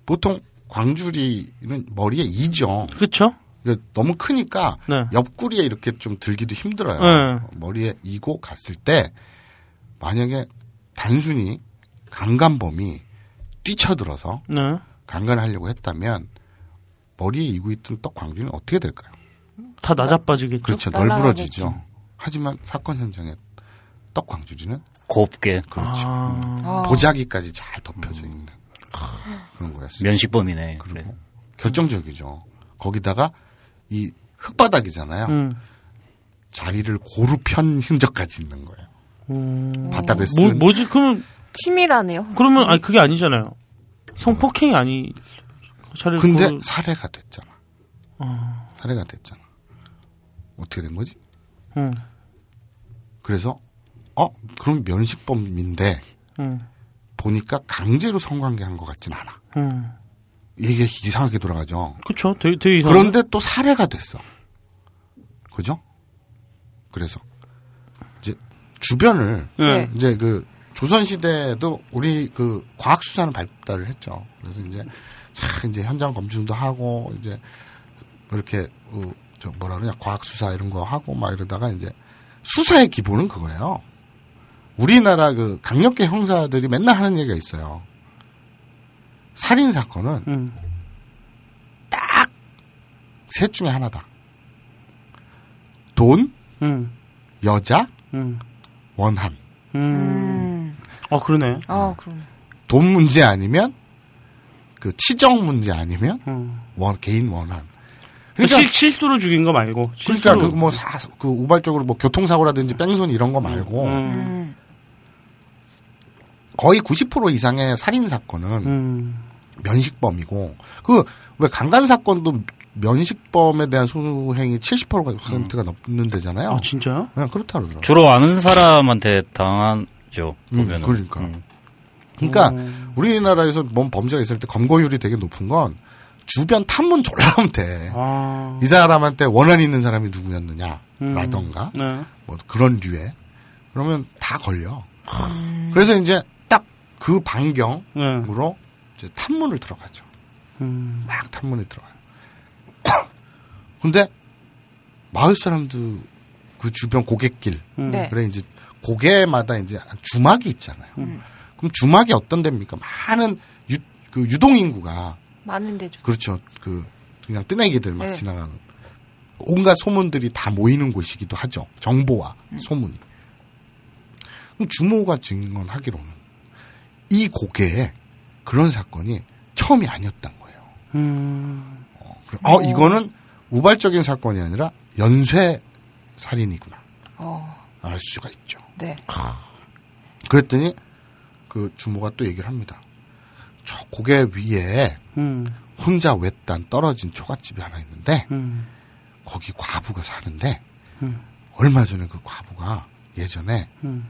보통 광주리는 머리에 이죠. 이게 너무 크니까 네. 옆구리에 이렇게 좀 들기도 힘들어요. 네. 머리에 이고 갔을 때 만약에 단순히 강간범이 뛰쳐들어서 네. 강간을 하려고 했다면 머리에 이고 있던 떡 광주리는 어떻게 될까요? 다 나자빠지겠죠? 그렇죠. 널브러지죠. 하지만 사건 현장에 떡 광주리는 곱게 그렇죠. 아. 아, 보자기까지 잘 덮여져 있는 그런 거였어요. 면식범이네. 그리고 그래. 결정적이죠. 거기다가 이 흙바닥이잖아요. 음. 자리를 고루 편 흔적까지 있는 거예요. 음. 바닥을 뭐, 쓴 뭐지? 그러면, 치밀하네요. 그러면, 아니, 그게 아니잖아요. 성폭행이 아니, 차를. 근데 고루- 살해가 됐잖아. 살해가 됐잖아. 어떻게 된 거지? 음. 그래서 어 그럼 면식범인데 음. 보니까 강제로 성관계 한 것 같진 않아. 음. 이게 이상하게 돌아가죠. 그쵸. 되게, 되게 이상 그런데 또 살해가 됐어. 그죠? 그래서 이제 주변을 네. 네. 이제 그 조선 시대에도 우리 그 과학 수사는 발달을 했죠. 그래서 이제 자 이제 현장 검증도 하고 이제 이렇게 어, 저 뭐라 그러냐 과학 수사 이런 거 하고 막 이러다가 이제 수사의 기본은 그거예요. 우리나라 그 강력계 형사들이 맨날 하는 얘기가 있어요. 살인 사건은 음. 셋 중에 하나다. 돈, 음. 여자, 음. 원한. 음. 아, 그러네. 어, 그럼. 돈 문제 아니면 그 치정 문제 아니면 음. 원 개인 원한. 그러니까 그러니까 실, 실수로 죽인 거 말고. 그러니까. 그뭐 그 우발적으로 뭐 교통사고라든지 뺑소니 이런 거 말고 음. 음. 거의 90% 이상의 살인 사건은 음. 면식범이고 그 왜 강간 사건도 면식범에 대한 소행이 70%가 넘는 데잖아요. 아, 진짜요? 그냥 그렇다 그러더라고요. 주로 아는 사람한테 당하죠. 음, 보면은. 그러니까. 음. 그러니까 우리나라에서 뭔 범죄가 있을 때 검거율이 되게 높은 건 주변 탐문 졸라 하면 돼. 아. 이 사람한테 원한 있는 사람이 누구였느냐라던가 네. 뭐 그런 류의 그러면 다 걸려. 그래서 이제 딱 그 반경으로 네. 이제 탐문을 들어가죠. 음. 막 탐문에 들어가요. 근데 마을 사람도 그 주변 고갯길 음. 네. 그래 이제 고개마다 이제 주막이 있잖아요. 그럼 주막이 어떤 데입니까? 많은 유, 그 유동 인구가 많은 데죠. 그렇죠. 그 그냥 뜨내기들 막 네. 지나가는 온갖 소문들이 다 모이는 곳이기도 하죠. 정보와 소문이. 그럼 주모가 증언하기로는 이 고개에 그런 사건이 처음이 아니었단 거예요. 음. 그래, 어, 이거는 우발적인 사건이 아니라 연쇄 살인이구나. 어, 알 수가 있죠. 네. 그랬더니 그 주모가 또 얘기를 합니다. 저 고개 위에 음. 혼자 외딴 떨어진 초가집이 하나 있는데 음. 거기 과부가 사는데 음. 얼마 전에 그 과부가 예전에 음.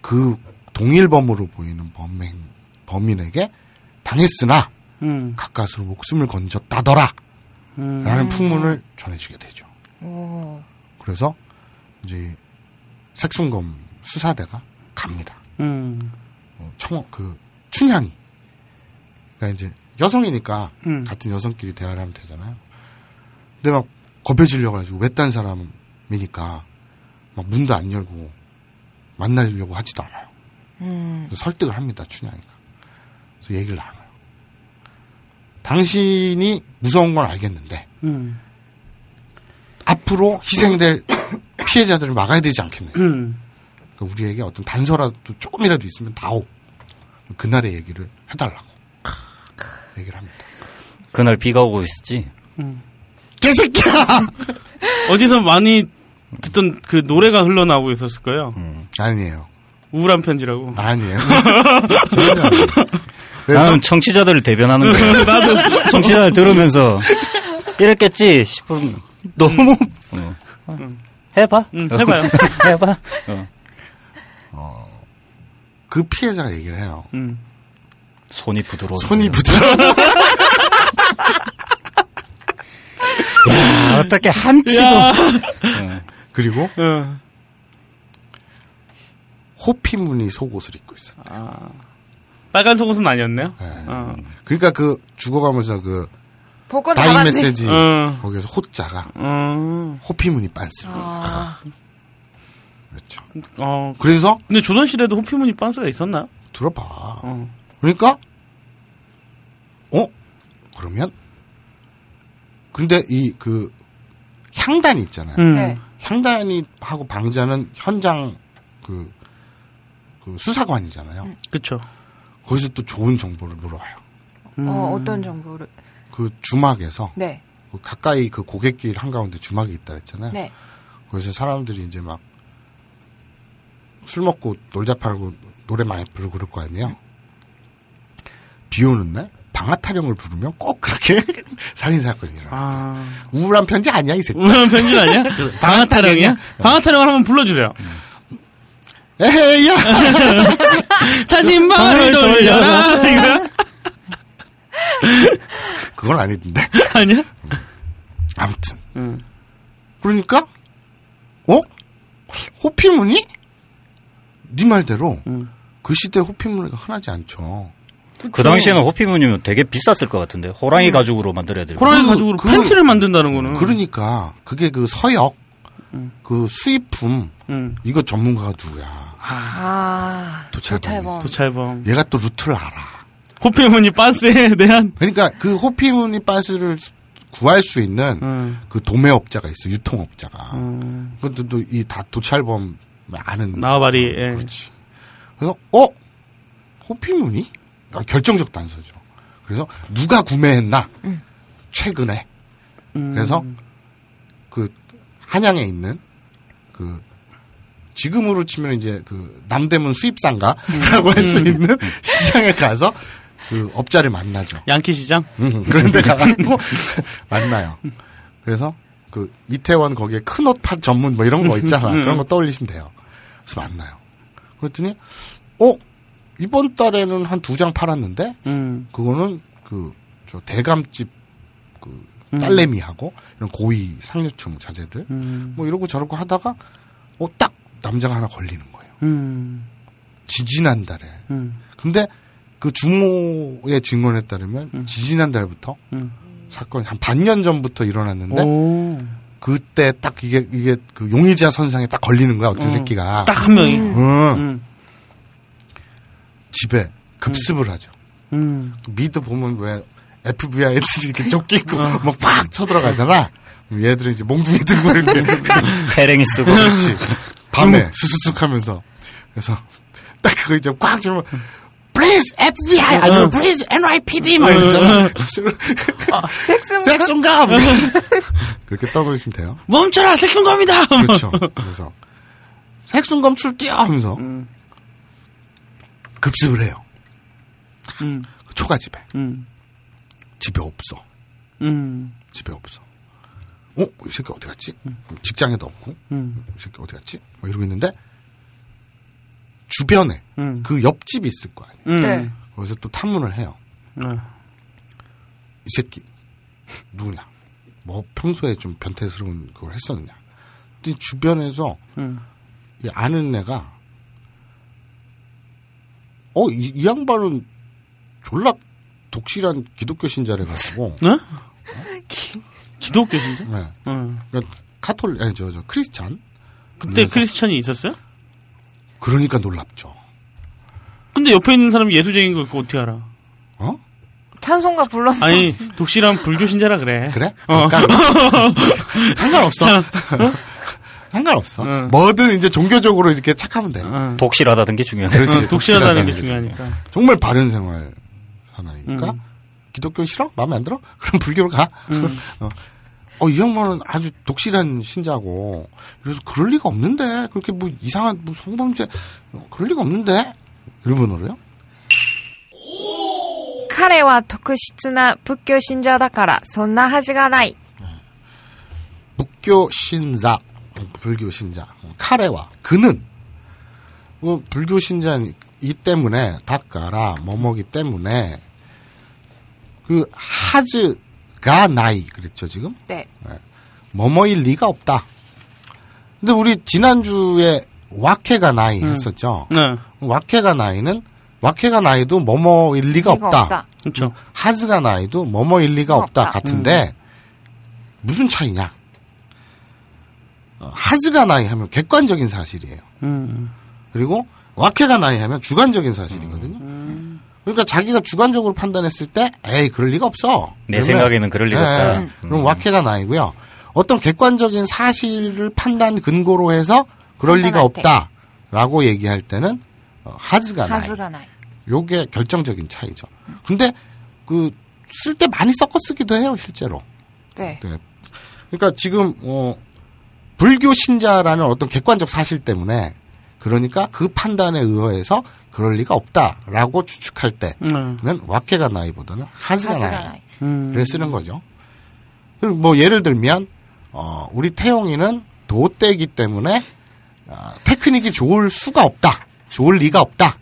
그 동일범으로 보이는 범행 범인에게 당했으나 음. 가까스로 목숨을 건졌다더라 음. 라는 풍문을 전해주게 되죠. 오, 그래서 이제 색순검 수사대가 갑니다. 음. 어, 청, 그, 춘향이. 그러니까 이제 여성이니까 음. 같은 여성끼리 대화를 하면 되잖아요. 근데 막 겁에 질려가지고 외딴 사람이니까 막 문도 안 열고 만나려고 하지도 않아요. 음, 설득을 합니다, 춘향이가. 그래서 얘기를 나눠요. 당신이 무서운 건 알겠는데 음. 앞으로 희생될 피해자들을 막아야 되지 않겠느냐. 음. 그러니까 우리에게 어떤 단서라도 조금이라도 있으면 다오. 그날의 얘기를 해달라고. 얘기를 합니다. 그날 비가 오고 있었지. 개새끼야! 어디서 많이 듣던 그 노래가 흘러나오고 있었을 거예요. 아니에요. 우울한 편지라고. 아니에요. 전혀 아니에요. 그래서 나는 청취자들을 대변하는 거야. 나도 청취자들 들으면서 이랬겠지 싶은 너무 어. 해봐. 음, 해봐요. 해봐. 어. 그 피해자가 얘기를 해요. 음. 손이 부드러워. 손이 부드러워. 야, 어떻게 한치도. 그리고 어. 호피 무늬 속옷을 입고 있었다. 아. 빨간 속옷은 아니었네요. 네. 어. 그러니까 그 죽어가면서 그 복권 다이. 메시지 어. 거기에서 호자가 어. 호피 무늬 빤스를 아, 그렇죠. 어. 그래서 근데 조선시대도 호피무늬 빤스가 있었나? 들어봐. 어. 그러니까 어 그러면 근데 이 그 향단이 있잖아요. 음. 네. 향단이 하고 방자는 현장 그, 그 수사관이잖아요. 그쵸. 거기서 또 좋은 정보를 물어와요. 음. 어, 어떤 정보를? 그 주막에서 네, 그 가까이 그 고갯길 한가운데 주막이 있다 그랬잖아요. 네. 거기서 사람들이 이제 막 술 먹고 놀자 팔고 노래 많이 부르고 그럴 거 아니에요. 비 오는 날 방아 타령을 부르면 꼭 그렇게 살인 사건이 일어나. 아. 우울한 편지 아니야, 이 새끼. 우울한 편지 아니야? 방아 타령이야? 방아 타령 한번 불러주세요. 에헤이야! 자신만을 돌려라. 그건 아니던데. 아니야? 아무튼. 응. 그러니까, 어? 호피무늬? 네 말대로, 응. 그 시대 호피무늬가 흔하지 않죠. 그 당시에는 호피무늬면 되게 비쌌을 것 같은데 호랑이 가죽으로 만들어야 될 거. 호랑이 그- 가죽으로 그- 팬티를 만든다는 거는. 그러니까, 그게 그 서역, 그 수입품, 응. 이거 전문가가 누구야? 아, 도찰범이지. 도찰범. 도찰범. 얘가 또 루트를 알아. 호피무늬 빤스에 대한 그러니까 그 호피무늬 빤스를 구할 수 있는 음. 그 도매업자가 있어 유통업자가. 그것도 이 다 도찰범 아는 나와바리 예. 그렇지. 그래서 어 호피무늬 아, 결정적 단서죠. 그래서 누가 구매했나 최근에 그래서 그 한양에 있는 그 지금으로 치면 이제 그 남대문 수입상가라고 할수 있는 시장에 가서 그 업자를 만나죠. 양키 시장. 음, 그런 데 가가지고 만나요. 그래서 그 이태원 거기에 큰옷팔 전문 뭐 이런 거 있잖아. 그런 거 떠올리시면 돼요. 그래서 만나요. 그랬더니 어 이번 달에는 한 두 장 팔았는데 음. 그거는 그 저 대감집 그 딸내미하고 이런 고위 상류층 자제들 음. 뭐 이러고 저러고 하다가 어 딱 남자가 하나 걸리는 거예요. 음. 지지난 달에. 음. 근데 그 주모의 증언에 따르면 지지난 달부터 음. 사건이 한 반년 전부터 일어났는데 오. 그때 딱 이게 이게 그 용의자 선상에 딱 걸리는 거야 어떤 새끼가 딱 한 명이. 응. 음. 집에 급습을 하죠. 음. 미드 보면 왜 FBI 애들이 이렇게 조끼 입고 막팍 쳐들어가잖아. 얘들은 이제 몽둥이 들고 이렇게 패랭이 쓰고. 그렇지. 밤에 수수숙 하면서. 그래서 딱 그거 이제 꽉 주면 Please FBI 아니면 Please NYPD 막 이러잖아. 색승 색순감 그렇게 떠버리시면 돼요. 멈춰라 색순검이다. 그렇죠. 그래서 색순감 출게요 하면서 급습을 해요. 음. 그 초가 집에 음. 집에 없어. 음. 집에 없어. 어? 이 새끼 어디 갔지? 직장에도 없고. 음. 이 새끼 어디 갔지? 뭐 이러고 있는데 주변에 음. 그 옆집이 있을 거 아니에요. 음. 네. 거기서 또 탐문을 해요. 어. 이 새끼 누구냐? 뭐 평소에 좀 변태스러운 그걸 했었느냐? 근데 주변에서 음. 이 아는 애가 어이 양반은 졸라 독실한 기독교 신자래 가지고 네? 기독교 신자? 네. 어. 그러니까 카톨릭 아니 저저 크리스찬 그때 그래서- 크리스천이 있었어요? 그러니까 놀랍죠. 근데 옆에 있는 사람이 예수쟁인 걸 어떻게 알아? 어? 찬송가 불렀어. 아니 독실한 불교 신자라 그래. 그래? 어. 상관없어. 상관없어. 응. 뭐든 이제 종교적으로 이렇게 착하면 돼. 어. 독실하다는 게 중요해. 그렇지. 어, 독실하다는 게 독실하다는 중요하니까. 정말 바른 생활 하나니까 음. 기독교 싫어? 마음에 안 들어? 그럼 불교로 가. 어. 어, 이 양반은 아주 독실한 신자고 그래서 그럴 리가 없는데 그렇게 뭐 이상한 뭐 성범죄 어, 그럴 리가 없는데 일본어로요? 彼は特質な仏教信者だから、そんなはずがない。 북교 신자, 불교 신자, 카레와 그는 뭐 불교 신자이기 때문에 닦아라 뭐뭐기 때문에 그 하즈 가 나이 그랬죠 지금 네. 뭐뭐일 리가 없다. 근데 우리 지난주에 와케가 나이 했었죠. 네. 와케가 나이는 와케가 나이도 뭐뭐일 리가 리가 없다. 없다. 그렇죠. 하즈가 나이도 뭐뭐일 리가 없다, 없다. 같은데 무슨 차이냐? 어, 하즈가 나이 하면 객관적인 사실이에요. 음. 그리고 와케가 나이 하면 주관적인 사실이거든요. 그러니까 자기가 주관적으로 판단했을 때 에이 그럴 리가 없어. 내 그러면- 생각에는 그럴 리가 예, 없다. 예. 그럼 와케가 나이고요. 어떤 객관적인 사실을 판단 근거로 해서 그럴 리가. 없다라고 얘기할 때는 어, 하즈가 나이. 하즈가 나이. 요게 결정적인 차이죠. 근데 그 쓸 때 많이 섞어 쓰기도 해요, 실제로. 네. 네. 그러니까 지금 어 불교 신자라는 어떤 객관적 사실 때문에 그러니까 그 판단에 의해서 그럴 리가 없다라고 추측할 때는 음. 와케가 나이보다는 하즈가 나이. 를 쓰는 거죠. 그리고 뭐 예를 들면 어 우리 태용이는 도 떼기 때문에 어, 테크닉이 좋을 수가 없다. 좋을 리가 없다.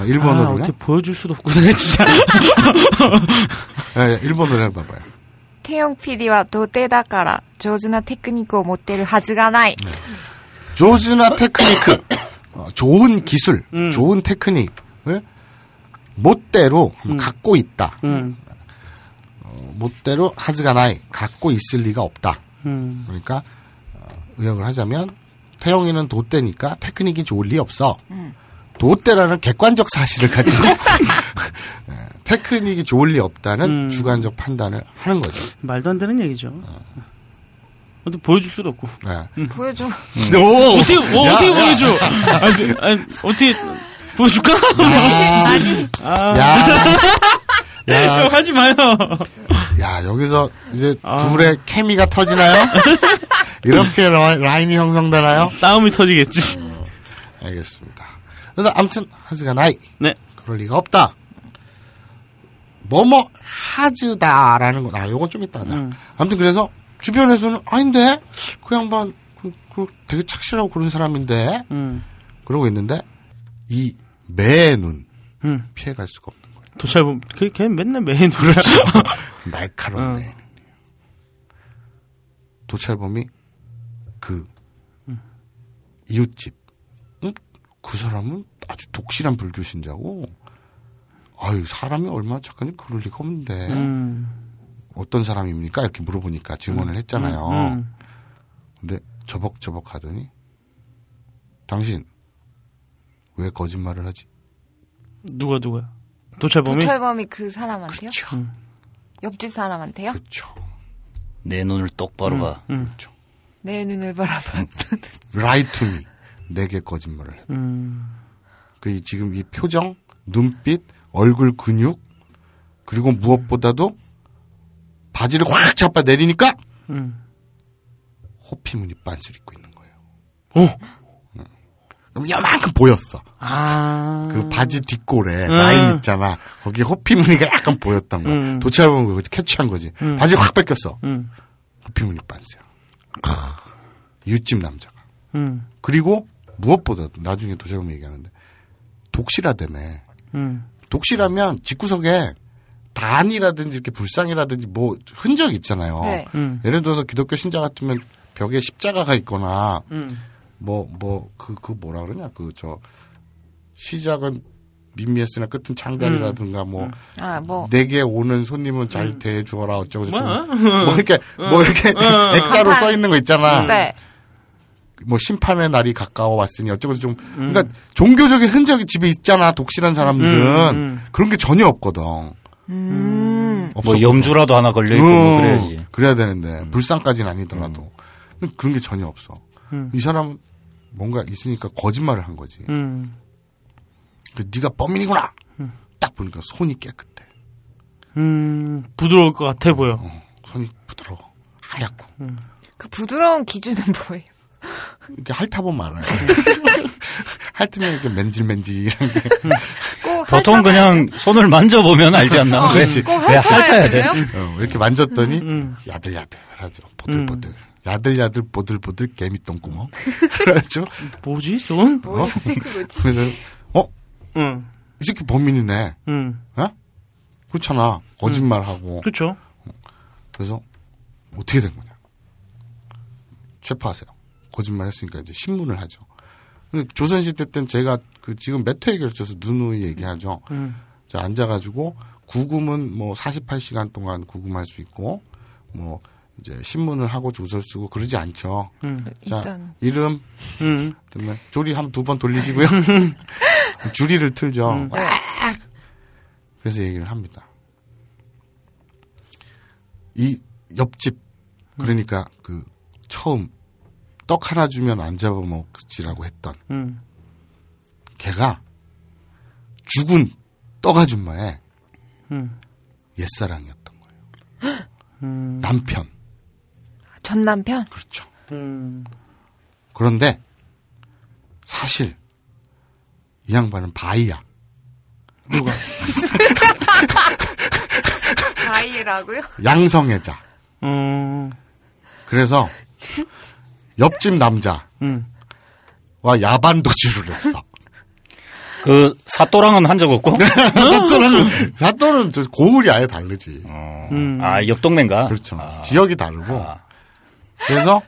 일본어로 아, 보여줄 수도 없고 내 진짜. 네, 일본어로 해봐봐요. 태용 PD와 도떼다까라 조즈나 테크닉을 못 때를 하즈가 나이. 네. 上手な テクニック 좋은 기술, 음. 좋은 테크닉을 持ってる 갖고 있다. 음. 어, 持ってる はずが ない 갖고 있을 리가 없다. 음. 그러니까 어, 의역을 하자면 태영이는 童貞니까 테크닉이 좋을 리 없어. 童貞라는 객관적 사실을 가지고 예, 테크닉이 좋을 리 없다는 음. 주관적 판단을 하는 거죠. 말도 안 되는 얘기죠. 어 떻게 보여줄 수도 없고. 네. 보여줘. 오! 어떻게, 어, 야, 어떻게 야. 보여줘? 아니, 아니, 어떻게, 보여줄까? 아, 야, 야, 야, 하지 마요. 야, 여기서 이제 아. 둘의 케미가 터지나요? 이렇게 라- 라인이 형성되나요? 싸움이 터지겠지. 알겠습니다. 그래서 아무튼 하즈가 나이 네. 그럴 리가 없다. 뭐뭐 하즈다라는 거. 아, 요건 좀 이따 하자. 음. 아무튼 그래서 주변에서는 아닌데 그 양반 그, 그 되게 착실하고 그런 사람인데 음, 그러고 있는데 이 매눈 음. 피해갈 수가 없는 거예요. 도찰범, 걔, 걔 맨날 누르 그렇죠. 날카로운 어. 매. 도찰범이 그 이웃집 응? 그 사람은 아주 독실한 불교 신자고 아유 사람이 얼마나 착한지 그럴 리가 없는데 음, 어떤 사람입니까 이렇게 물어보니까 증언을 했잖아요. 음. 근데 저벅저벅 하더니 당신 왜 거짓말을 하지? 누가, 누가? 도찰범이? 도철범이 그 사람한테요? 그렇죠. 옆집 사람한테요? 그렇죠. 내 눈을 똑바로 봐. 음, 내 눈을 바라봐. Lie to me. 내게 거짓말을 해. 음, 그 이- 지금 이 표정, 눈빛, 얼굴 근육 그리고 무엇보다도 바지를 확 잡아 내리니까 음. 호피 무늬 빤스를 입고 있는 거예요. 오! 그럼 요만큼 보였어. 아. 그 바지 뒷골에 음. 라인 있잖아. 거기 호피 무늬가 약간 보였던 거야. 음. 도착해보면 그거 캐치한 거지. 음. 바지 확 뺏겼어. 음, 호피 무늬 빤스야. 이웃집 남자가. 음, 그리고 무엇보다도 나중에 도착하면 얘기하는데 독실하다며. 음, 독실하면 집구석에 단이라든지 이렇게 불상이라든지 뭐 흔적 있잖아요. 네. 음, 예를 들어서 기독교 신자 같으면 벽에 십자가가 있거나 음. 뭐뭐 그 그 뭐라 그러냐 그 저 시작은 미미했으나 끝은 창달이라든가 뭐 아, 뭐. 내게 오는 손님은 잘 대해주어라 어쩌고 저쩌고 뭐? 뭐 이렇게 뭐 이렇게 액자로 간판. 써 있는 거 있잖아. 네. 뭐 심판의 날이 가까워 왔으니 어쩌고 좀 그러니까 종교적인 흔적이 집에 있잖아 독실한 사람들은 음, 음. 그런 게 전혀 없거든. 음. 뭐 염주라도 하나 걸려 있고 뭐 음, 그래야지. 그래야 되는데 불상까지는 아니더라도 근데 그런 게 전혀 없어. 음. 이 사람 뭔가 있으니까 거짓말을 한 거지. 음, 그 네가 범인이구나. 딱 보니까 손이 깨끗해. 음, 부드러울 것 같아 보여. 어, 손이 부드러워. 하얗고. 그 부드러운 기준은 뭐예요? 이렇게 핥아보면 알아요. 핥으면 이렇게 맨질맨질한 게. 꼭 보통 그냥 손을 만져보면 알지 않나? 어, 왜, 꼭왜 핥아야 핥아야 돼? 어, 이렇게 만졌더니 음. 야들야들하죠. 보들보들. 야들야들 보들보들 개미 똥구멍. 그렇죠. 뭐지, 저건? 뭐야, 그거지? 그래서 어? 응, 이 새끼 범인이네. 응. 어? 그렇잖아. 거짓말하고. 그렇죠. 그래서 어떻게 된 거냐? 체포하세요. 거짓말 했으니까 이제 신문을 하죠. 조선시대 때는 제가 그 지금 몇 회에 걸쳐서 누누이 얘기하죠. 음. 자, 앉아가지고 구금은 뭐 48시간 동안 구금할 수 있고 뭐 이제 신문을 하고 조설 쓰고 그러지 않죠. 음. 자, 일단. 이름, 음. 그다음에 조리 한 두 번 돌리시고요. 주리를 틀죠. 와! 그래서 얘기를 합니다. 이 옆집 그러니까 그 처음 떡 하나 주면 안 잡아먹지라고 했던 음. 걔가 죽은 떡 아줌마의 음. 옛사랑이었던 거예요. 남편 전 남편? 그렇죠. 음. 그런데 사실 이 양반은 바이야. 누가? 바이라고요? 양성애자. 음. 그래서 옆집 남자와 음. 야반 도주를 했어. 그 사또랑은 한 적 없고? 사또는 사또는 저 고을이 아예 다르지. 음. 아, 옆 동네인가? 그렇죠. 아, 지역이 다르고. 아. 그래서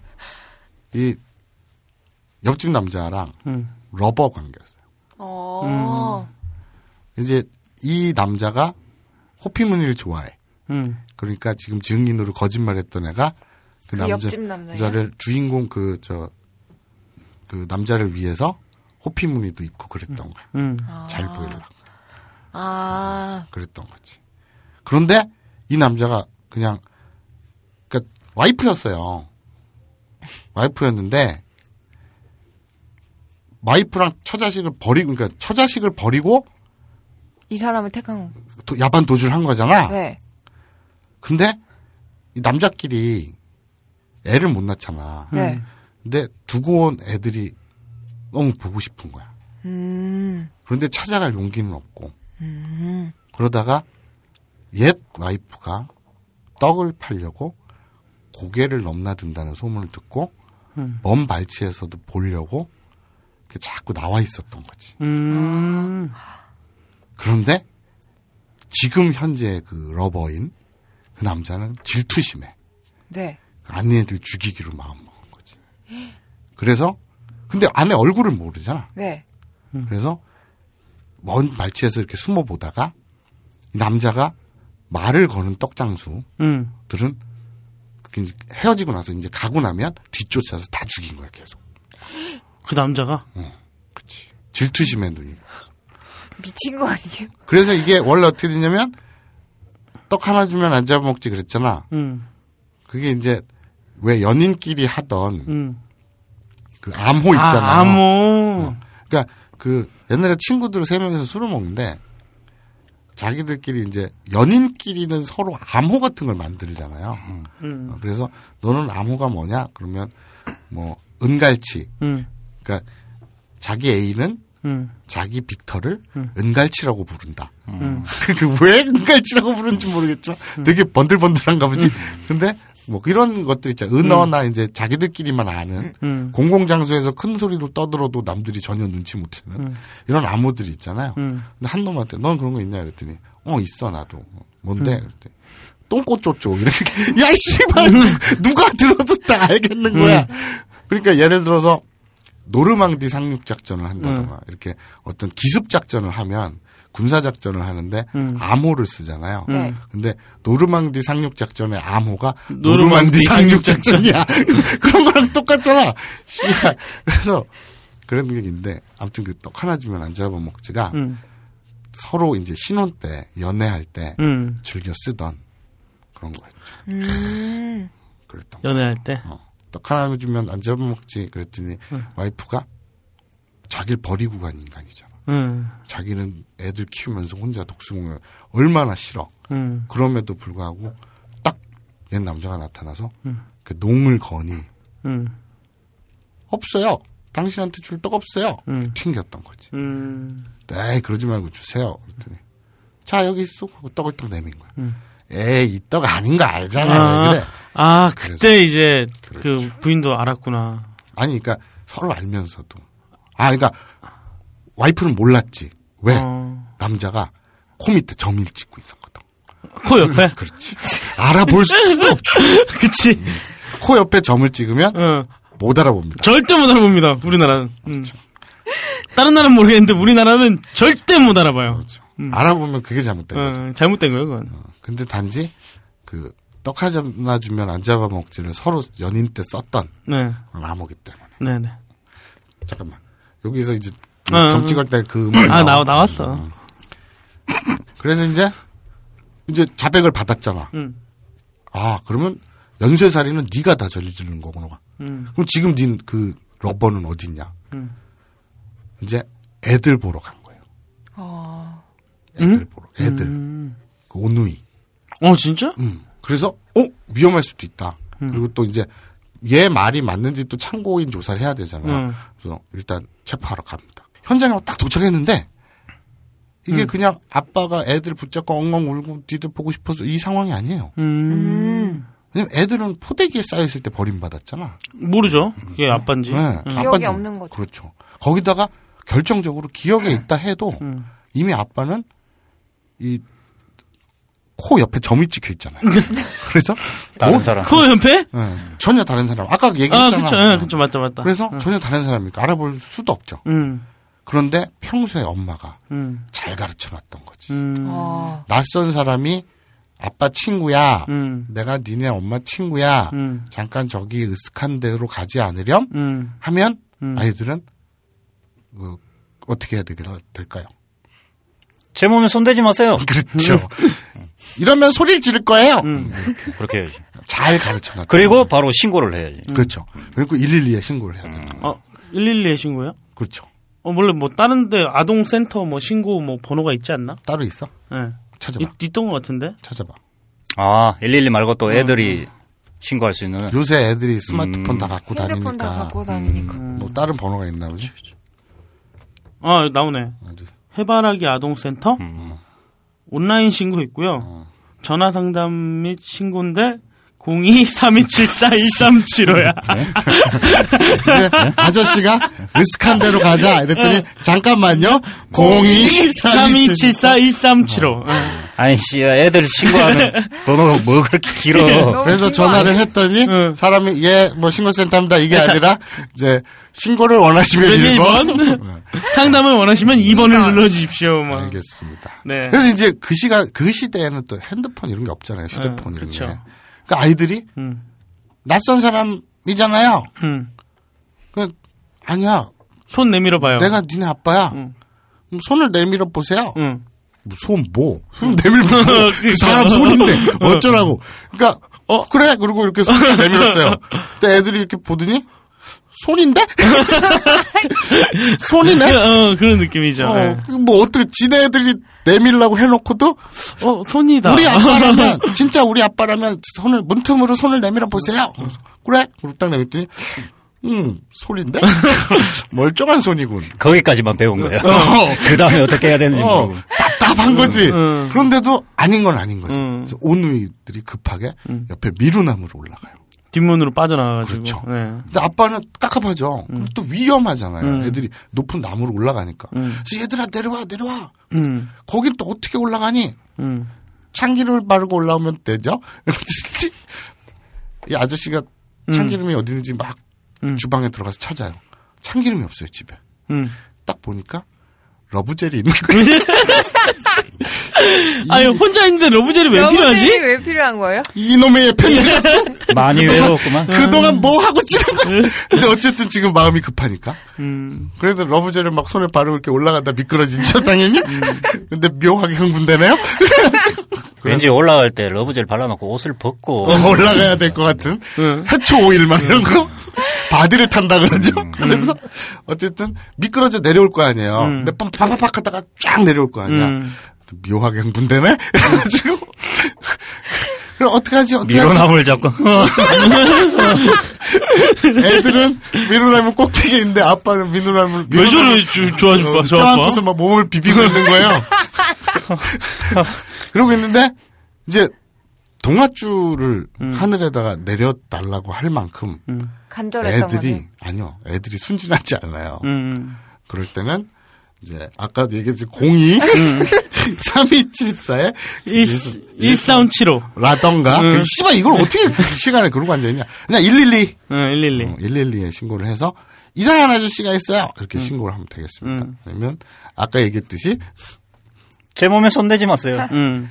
이 옆집 남자랑 음. lover 관계였어요. 어. 이제 이 남자가 호피무늬를 좋아해. 음. 그러니까 지금 증인으로 거짓말했던 애가 그 그 남자? 남자를 주인공 그저그 남자를 위해서 호피 무늬도 입고 그랬던 거야. 음. 잘 보이려고. 아, 그랬던 거지. 그런데 이 남자가 그냥 그러니까 와이프였어요. 와이프였는데 와이프랑 처자식을 버리고 그러니까 처자식을 버리고 이 사람을 택한, 도- 야반 도주를 한 거잖아. 네. 근데 이 남자끼리 애를 못 낳잖아. 네. 근데 두고 온 애들이 너무 보고 싶은 거야. 음, 그런데 찾아갈 용기는 없고. 그러다가 옛 와이프가 떡을 팔려고 고개를 넘나든다는 소문을 듣고 먼 발치에서도 보려고 자꾸 나와 있었던 거지. 음. 그런데 지금 현재 그 lover인 그 남자는 질투심에 네. 아내를 죽이기로 마음먹은 거지. 그래서 근데 아내 얼굴을 모르잖아. 네. 그래서 먼 발치에서 이렇게 숨어 보다가 이 남자가 말을 거는 떡장수들은 음. 헤어지고 나서 이제 가고 나면 뒤쫓아서 다 죽인 거야 계속. 그 남자가 그치. 질투심의 눈이. 미친 거 아니에요? 그래서 이게 원래 어떻게 되냐면 떡 하나 주면 안 잡아먹지 그랬잖아. 음. 그게 이제 왜 연인끼리 하던 음. 그 암호 있잖아. 아, 암호. 그러니까 그 옛날에 친구들 세 명이서 술을 먹는데 자기들끼리 이제 연인끼리는 서로 암호 같은 걸 만들잖아요. 음. 어, 그래서 너는 암호가 뭐냐? 그러면 뭐 은갈치. 음. 그러니까 자기 애인은 음. 자기 빅터를 은갈치라고 부른다. 음. 그왜 은갈치라고 부르는지 모르겠지만 되게 번들번들한가 보지. 근데 뭐 이런 것들 있잖아. 은어나 이제 자기들끼리만 아는 음. 공공장소에서 큰 소리로 떠들어도 남들이 전혀 눈치 못 채는 이런 암호들이 있잖아요. 음. 근데 한 놈한테 넌 그런 거 있냐 그랬더니 어 있어 나도. 뭔데? 그랬더니 똥꼬 쪼쪼 이렇게 야 씨발 누가 들어도 다 알겠는 거야. 그러니까 예를 들어서 노르망디 상륙 작전을 한다던가 이렇게 어떤 기습 작전을 하면 군사 작전을 하는데 암호를 쓰잖아요. 네. 근데 노르망디 상륙 작전의 암호가 노르망디 노르망디 상륙 작전이야. 그런 거랑 똑같잖아. 그래서 그런 게 있는데 아무튼 그 떡 하나 주면 안 잡아 먹지가 음. 서로 이제 신혼 때 연애할 때 음. 즐겨 쓰던 그런 거였죠. 음. 그랬던 거. 연애할 때. 어. 떡 하나 주면 안 잡아 먹지 그랬더니 와이프가 자기를 버리고 간 인간이잖아. 음. 자기는 애들 키우면서 혼자 독수공을 얼마나 싫어. 음. 그럼에도 불구하고 딱 옛 남자가 나타나서 그 농을 거니 음. 없어요. 당신한테 줄 떡 없어요. 음. 튕겼던 거지. 음. 에이 그러지 말고 주세요. 그랬더니 자 여기 있어 하고 떡을 딱 내민 거야. 음. 에이 이 떡 아닌 거 알잖아. 아, 왜 그래? 아, 그때 이제 그 그렇죠. 부인도 알았구나. 아니 그러니까 서로 알면서도 아 그러니까 와이프는 몰랐지. 왜? 어. 남자가 코 밑에 점을 찍고 있었거든. 코 옆에? 그렇지. 알아볼 수도 없죠. 그치. 코 옆에 점을 찍으면 어. 못 알아봅니다. 절대 못 알아봅니다, 우리나라는. 음. 다른 나라는 모르겠는데 우리나라는 절대 못 알아봐요. 알아보면 그게 잘못된 거죠. 어, 잘못된 거예요, 그건. 근데 단지 그 떡 하나 주면 안 잡아먹지를 서로 연인 때 썼던 네. 암호기 때문에. 네네. 잠깐만. 여기서 이제 어, 점 어. 찍을 때 그 음악이 아, 나와. 나, 나왔어. 그래서 이제 이제 자백을 받았잖아. 음. 아 그러면 연쇄살인은 네가 다 저지르는 거구나. 음. 그럼 지금 네 그 러버는 어딨냐? 음. 이제 애들 보러 간 거예요. 어. 애들 보러. 애들. 음. 그 오누이. 어, 진짜? 음. 그래서 어 위험할 수도 있다. 그리고 또 이제 얘 말이 맞는지 또 참고인 조사를 해야 되잖아. 음. 그래서 일단 체포하러 갑니다. 현장에 딱 도착했는데 이게 그냥 아빠가 애들 붙잡고 엉엉 울고 니들 보고 싶어서 이 상황이 아니에요. 음. 왜냐면 애들은 포대기에 쌓여있을 때 버림받았잖아. 모르죠. 그게 아빠인지. 네, 음. 기억이 아빠는- 없는 거죠. 그렇죠. 거기다가 결정적으로 기억에 있다 해도 음. 이미 아빠는 이 코 옆에 점이 찍혀 있잖아요. 그래서 다른 뭐- 사람. 코 옆에? 네, 전혀 다른 사람. 아까 아, 얘기했잖아. 그쵸. 예, 그쵸. 맞다, 맞다. 그래서 전혀 다른 사람이니까 알아볼 수도 없죠. 음. 그런데 평소에 엄마가 음. 잘 가르쳐 놨던 거지. 음. 어. 낯선 사람이 아빠 친구야. 음. 내가 니네 엄마 친구야. 음. 잠깐 저기 으슥한 데로 가지 않으렴 음. 하면 음. 아이들은 그, 어떻게 해야 되게 될까요? 제 몸에 손대지 마세요. 그렇죠. 이러면 소리를 지를 거예요. 음. 그렇게 해야지. 잘 가르쳐 놨 그리고 바로 신고를 해야지. 그렇죠. 그리고 112에 신고를 해야 되는 거예요. 어, 112에 신고요? 그렇죠. 어, 원래 뭐 다른데 아동 센터 뭐 신고 뭐 번호가 있지 않나? 따로 있어? 예. 찾아봐. 있, 있던 것 같은데. 찾아봐. 아, 112 말고 또 애들이 신고할 수 있는. 요새 애들이 스마트폰 음. 다 갖고 핸드폰 다 다니니까 갖고 다니니까. 뭐 다른 번호가 있나 보지? 아 나오네. 어디? 해바라기 아동센터 음. 온라인 신고 있고요. 어. 전화 상담 및 신고인데 02-3274-1375야. 근데 아저씨가 으슥한 대로 가자 이랬더니 잠깐만요. 0232 3274-1375. 아니, 씨, 애들 신고하는 번호가 뭐 그렇게 길어. 그래서 전화를 했더니 응. 사람이 예 뭐 신고센터입니다 이게 자- 아니라 이제 신고를 원하시면 1번 1번. 상담을 원하시면 2번을 눌러주십시오. 뭐. 알겠습니다. 네. 그래서 이제 그 시간 그 시대에는 또 핸드폰 이런 게 없잖아요. 휴대폰 응, 이런 그쵸. 게. 그러니까 아이들이 음. 낯선 사람이잖아요. 음. 그 아니야. 손 내밀어 봐요. 내가 니네 아빠야. 응. 그럼 손을 내밀어 보세요. 응. 뭐, 손 뭐? 손 내밀어 보. 그 그러니까. 사람 손인데 어쩌라고. 그러니까 어? 그래 그리고 이렇게 손을 내밀었어요. 근데 애들이 이렇게 보더니 손인데? 손이네? 어, 그런 느낌이죠. 어, 네. 뭐 어떻게 지네 애들이 내밀라고 해놓고도 어, 손이다. 우리 아빠라면 진짜 우리 아빠라면 손을 문틈으로 손을 내밀어 보세요. 그래? 그리고 딱 내밀더니 음 손인데 멀쩡한 손이군. 거기까지만 배운 거예요. 어. 그 다음에 어떻게 해야 되는지 어, 모르고. 답답한 거지. 음. 그런데도 아닌 건 아닌 거지. 음. 그래서 오누이들이 급하게 옆에 미루나무로 올라가요. 뒷문으로 빠져나가가지고. 그렇죠. 네. 근데 아빠는 깝깝하죠. 그럼 또 위험하잖아요. 음. 애들이 높은 나무로 올라가니까. 음. 그래서 얘들아 내려와 내려와. 음. 거긴 또 어떻게 올라가니? 음. 참기름을 바르고 올라오면 되죠? 이 아저씨가 참기름이 어디 있는지 막 음. 주방에 들어가서 찾아요. 참기름이 없어요, 집에. 음. 딱 보니까 love gel이 있는 거예요. 아니, 혼자 있는데 love gel이 왜 love gel이 필요하지? 왜 필요한 거예요? 이놈의 팬들 많이 외로웠구만. 그동안 뭐 하고 지낸 거야. 근데 어쨌든 지금 마음이 급하니까. 음. 그래도 love gel을 막 손에 바르고 이렇게 올라가다 미끄러지죠, 당연히. 근데 묘하게 흥분되네요? 왠지 올라갈 때 love gel 발라놓고 옷을 벗고 어, 올라가야 될 것 같은 응. 해초 오일 막 이런 거 body를 탄다 그러죠. 그래서 어쨌든 미끄러져 내려올 거 아니에요. 음. 몇번 파파팍 하다가 쫙 내려올 거 아니야. 음. 묘하게 흥분되네. 그래가지고 그럼 어떡하지? 어떡하지? 미루나무를 잡고 애들은 미루나무 꼭대기에 있는데 아빠는 미루나무 왜 저래, 저, 좋아, 좋아, 좋아. 껴안고서 막 몸을 비비고 있는 거예요. 그러고 있는데 이제 동아줄을 음. 하늘에다가 내려달라고 할 만큼 간절했던 애들이 거지. 아니요 애들이 순진하지 않아요. 음. 그럴 때는 이제 아까도 얘기했지 02 음. 3274에 1375. 라던가 음. 그 씨발 이걸 어떻게 그 시간에 그러고 앉아 있냐 그냥 112 응, 112. 어, 112에 신고를 해서 이상한 아저씨가 있어요 이렇게 신고를 하면 되겠습니다 음. 아니면 아까 얘기했듯이 제 몸에 손대지 마세요. 응.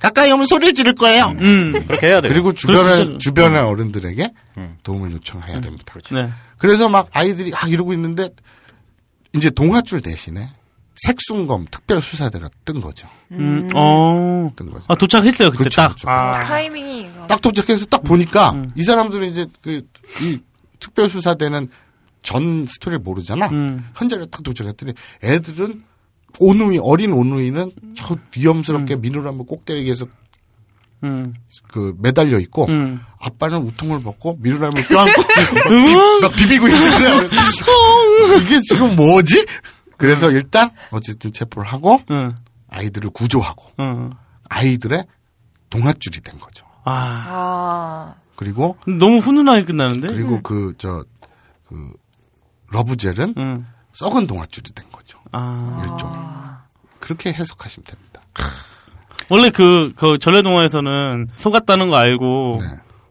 가까이 오면 소리를 지를 거예요 음. 그렇게 해야 돼요. 그리고 주변에 그렇죠. 주변의 어른들에게 음. 도움을 요청해야 됩니다 네. 그래서 막 아이들이 아 이러고 있는데 이제 동아줄 대신에 색순검 특별수사대가 뜬 거죠 음. 어. 뜬 거죠 아, 도착했어요, 그때 그렇죠, 딱. 그렇죠. 아. 타이밍이 이거. 딱 도착해서 딱 보니까 음. 이 사람들은 이제 그 이 특별수사대는 전 스토리를 모르잖아. 음. 현장에 딱 도착했더니 애들은 오누이 어린 오누이는 저 위험스럽게 미누라무 꼭대기에서 음. 그 매달려 있고 음. 아빠는 우통을 벗고 미누라무를 껴안고 막, 비비고 있는데 이게 지금 뭐지? 그래서 일단 어쨌든 체포를 하고 응. 아이들을 구조하고 응. 아이들의 동아줄이 된 거죠. 아. 아. 그리고 너무 훈훈하게 끝나는데? 그리고 그저그 러브젤은 응. 썩은 동아줄이 된 거죠. 아. 일종의 그렇게 해석하시면 됩니다. 원래 그, 그 전래동화에서는 속았다는 거 알고 네.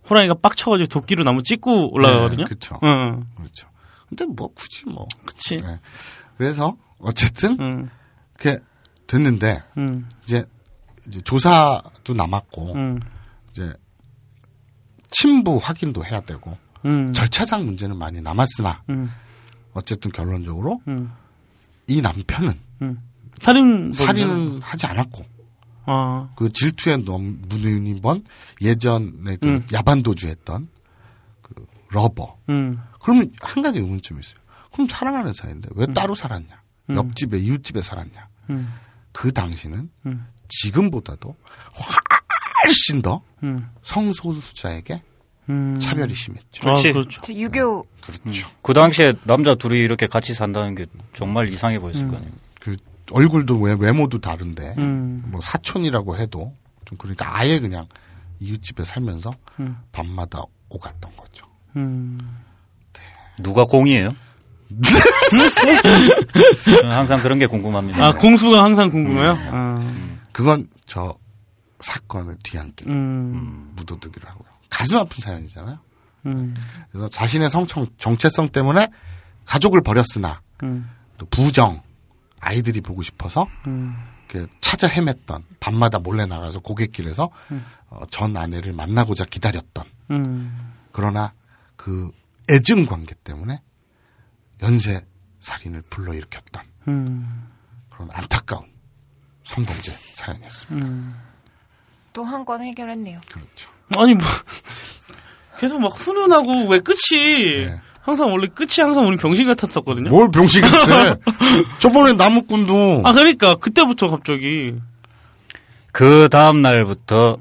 호랑이가 빡쳐가지고 도끼로 나무 찍고 올라가거든요? 네, 그쵸. 응. 그렇죠. 근데 뭐 굳이 뭐 그치. 네. 그래서 어쨌든 응. 그렇게 됐는데 응. 이제 이제 조사도 남았고 응. 이제 친부 확인도 해야 되고 응. 절차상 문제는 많이 남았으나 응. 어쨌든 결론적으로 응. 이 남편은 응. 살인 살인은 하지 않았고 아, 그 질투에 눈먼 예전에 그 음. 야반도주했던 그 lover. 음, 그러면 한 가지 의문점이 있어요. 그럼 사랑하는 사이인데 왜 따로 살았냐? 음. 옆집에 이웃집에 살았냐? 음. 그 당시는 음. 지금보다도 훨씬 더 음, 성소수자에게 음. 차별이 심했죠. 그렇지. 아, 그렇죠. 저 유교 그렇죠. 그 당시에 남자 둘이 이렇게 같이 산다는 게 정말 이상해 보였을 거 아니에요. 그 얼굴도 외, 외모도 다른데 음. 뭐 사촌이라고 해도 좀 그러니까 아예 그냥 이웃집에 살면서 음. 밤마다 오갔던 거죠. 음. 누가 공이에요? 저는 항상 그런 게 궁금합니다. 아, 공수가 항상 궁금해요? 아, 그건 저 사건을 뒤안길 음, 묻어두기로 하고요. 가슴 아픈 사연이잖아요. 음, 그래서 자신의 성청 정체성 때문에 가족을 버렸으나 음, 또 부정 아이들이 보고 싶어서 음. 이렇게 찾아 헤맸던 밤마다 몰래 나가서 고갯길에서 어, 전 아내를 만나고자 기다렸던 음. 그러나 그 애증 관계 때문에 연쇄 살인을 불러일으켰던 음. 그런 안타까운 성범죄 사연이었습니다. 또한 건 해결했네요. 그렇죠. 아니, 뭐, 계속 막 훈훈하고 왜 끝이, 네. 항상 원래 끝이 항상 우리 병신 같았었거든요? 뭘 병신 같아? 저번에 나무꾼도 아, 그러니까, 그때부터 갑자기. 그 다음 날부터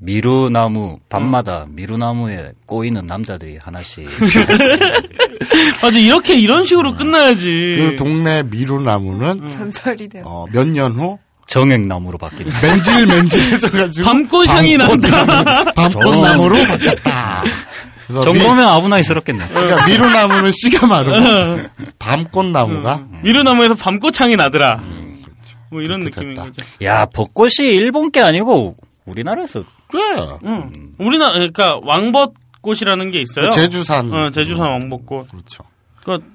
미루나무 밤마다 미루나무에 꼬이는 남자들이 하나씩 맞아, 이렇게, 이런 식으로 끝나야지. 그 동네 미루나무는 전설이 돼요. 어, 몇 년 후 정액나무로 바뀌는. 맨질맨질해져가지고 밤꽃 향이 난다. 밤꽃나무로 바뀌었다. 정보면 아브나이스럽겠네. 그러니까 미루나무는 씨가 마르고 밤꽃나무가 미르나무에서 밤꽃향이 나더라. 뭐 이런 느낌인. 거죠. 야, 벚꽃이 일본 게 아니고 우리나라에서 그래. 응. 우리나라, 그러니까 왕벚꽃이라는 게 있어요. 그 제주산 어, 제주산 왕벚꽃. 그렇죠. 그러니까,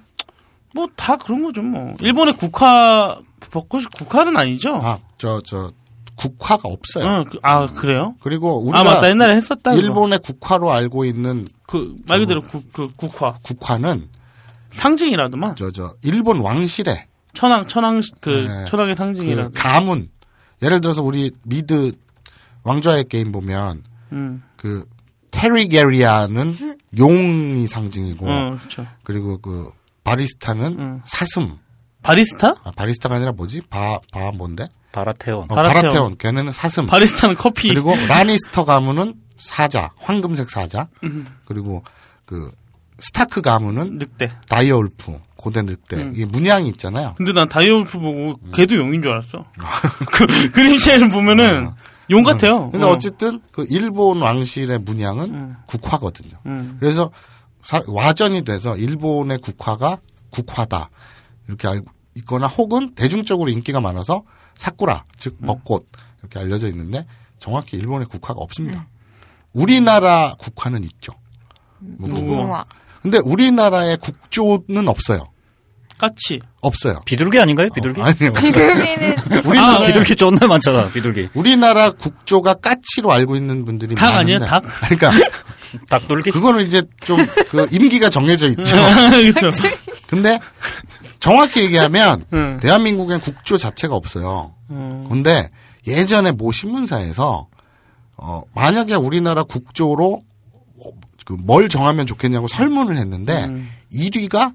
뭐 다 그런 거죠, 뭐. 일본의 국화, 벚꽃이 국화는 아니죠? 아저저 국화가 없어요. 어, 그- 아, 그래요? 그리고 우리가 아, 맞다. 옛날에 했었다. 일본의 국화로 알고 있는 그, 말 그대로 국, 그, 국화. 국화는 상징이라더만. 저 저 일본 왕실의 천황, 천황, 그, 네. 천황의 그 상징이라. 가문. 예를 들어서 우리 미드 왕좌의 게임 보면 음, 그 타르가리옌은 용이 상징이고 어. 그리고 그 바리스타는 음. 사슴. 바리스타? 아, 바리스타가 아니라 뭐지? 바, 바 뭔데? 바라테온. 어, 바라테온. 바라테온. 걔네는 사슴. 바리스타는 커피. 그리고 라니스터 가문은 사자, 황금색 사자. 음. 그리고 그 스타크 가문은 늑대. direwolf, 고대 늑대. 음. 이게 문양이 있잖아요. 근데 난 direwolf 보고 음. 걔도 용인 줄 알았어. 그 그림체를 보면은 용 같아요. 어. 근데 어. 어쨌든 그 일본 왕실의 문양은 음. 국화거든요. 음. 그래서 사- 와전이 돼서 일본의 국화가 국화다 이렇게 알고 있거나 혹은 대중적으로 인기가 많아서 사쿠라 즉 음. 벚꽃 이렇게 알려져 있는데 정확히 일본의 국화가 없습니다. 우리나라 국화는 있죠. 뭐. 무궁화. 근데 우리나라의 국조는 없어요. 까치. 없어요. 비둘기 아닌가요? 비둘기? 어, 아니요. 비둘기는 우리나라 아, 네. 비둘기 존나 많잖아, 비둘기. 우리나라 국조가 까치로 알고 있는 분들이 닭 많은데 아니에요, 닭? 그러니까 닭둘기? 그거는 이제 좀 그 임기가 정해져 있죠. 그렇죠. 근데 정확히 얘기하면 응. 대한민국엔 국조 자체가 없어요. 어. 근데 예전에 모 신문사에서 어 만약에 우리나라 국조로 그뭘 정하면 좋겠냐고 설문을 했는데 1위가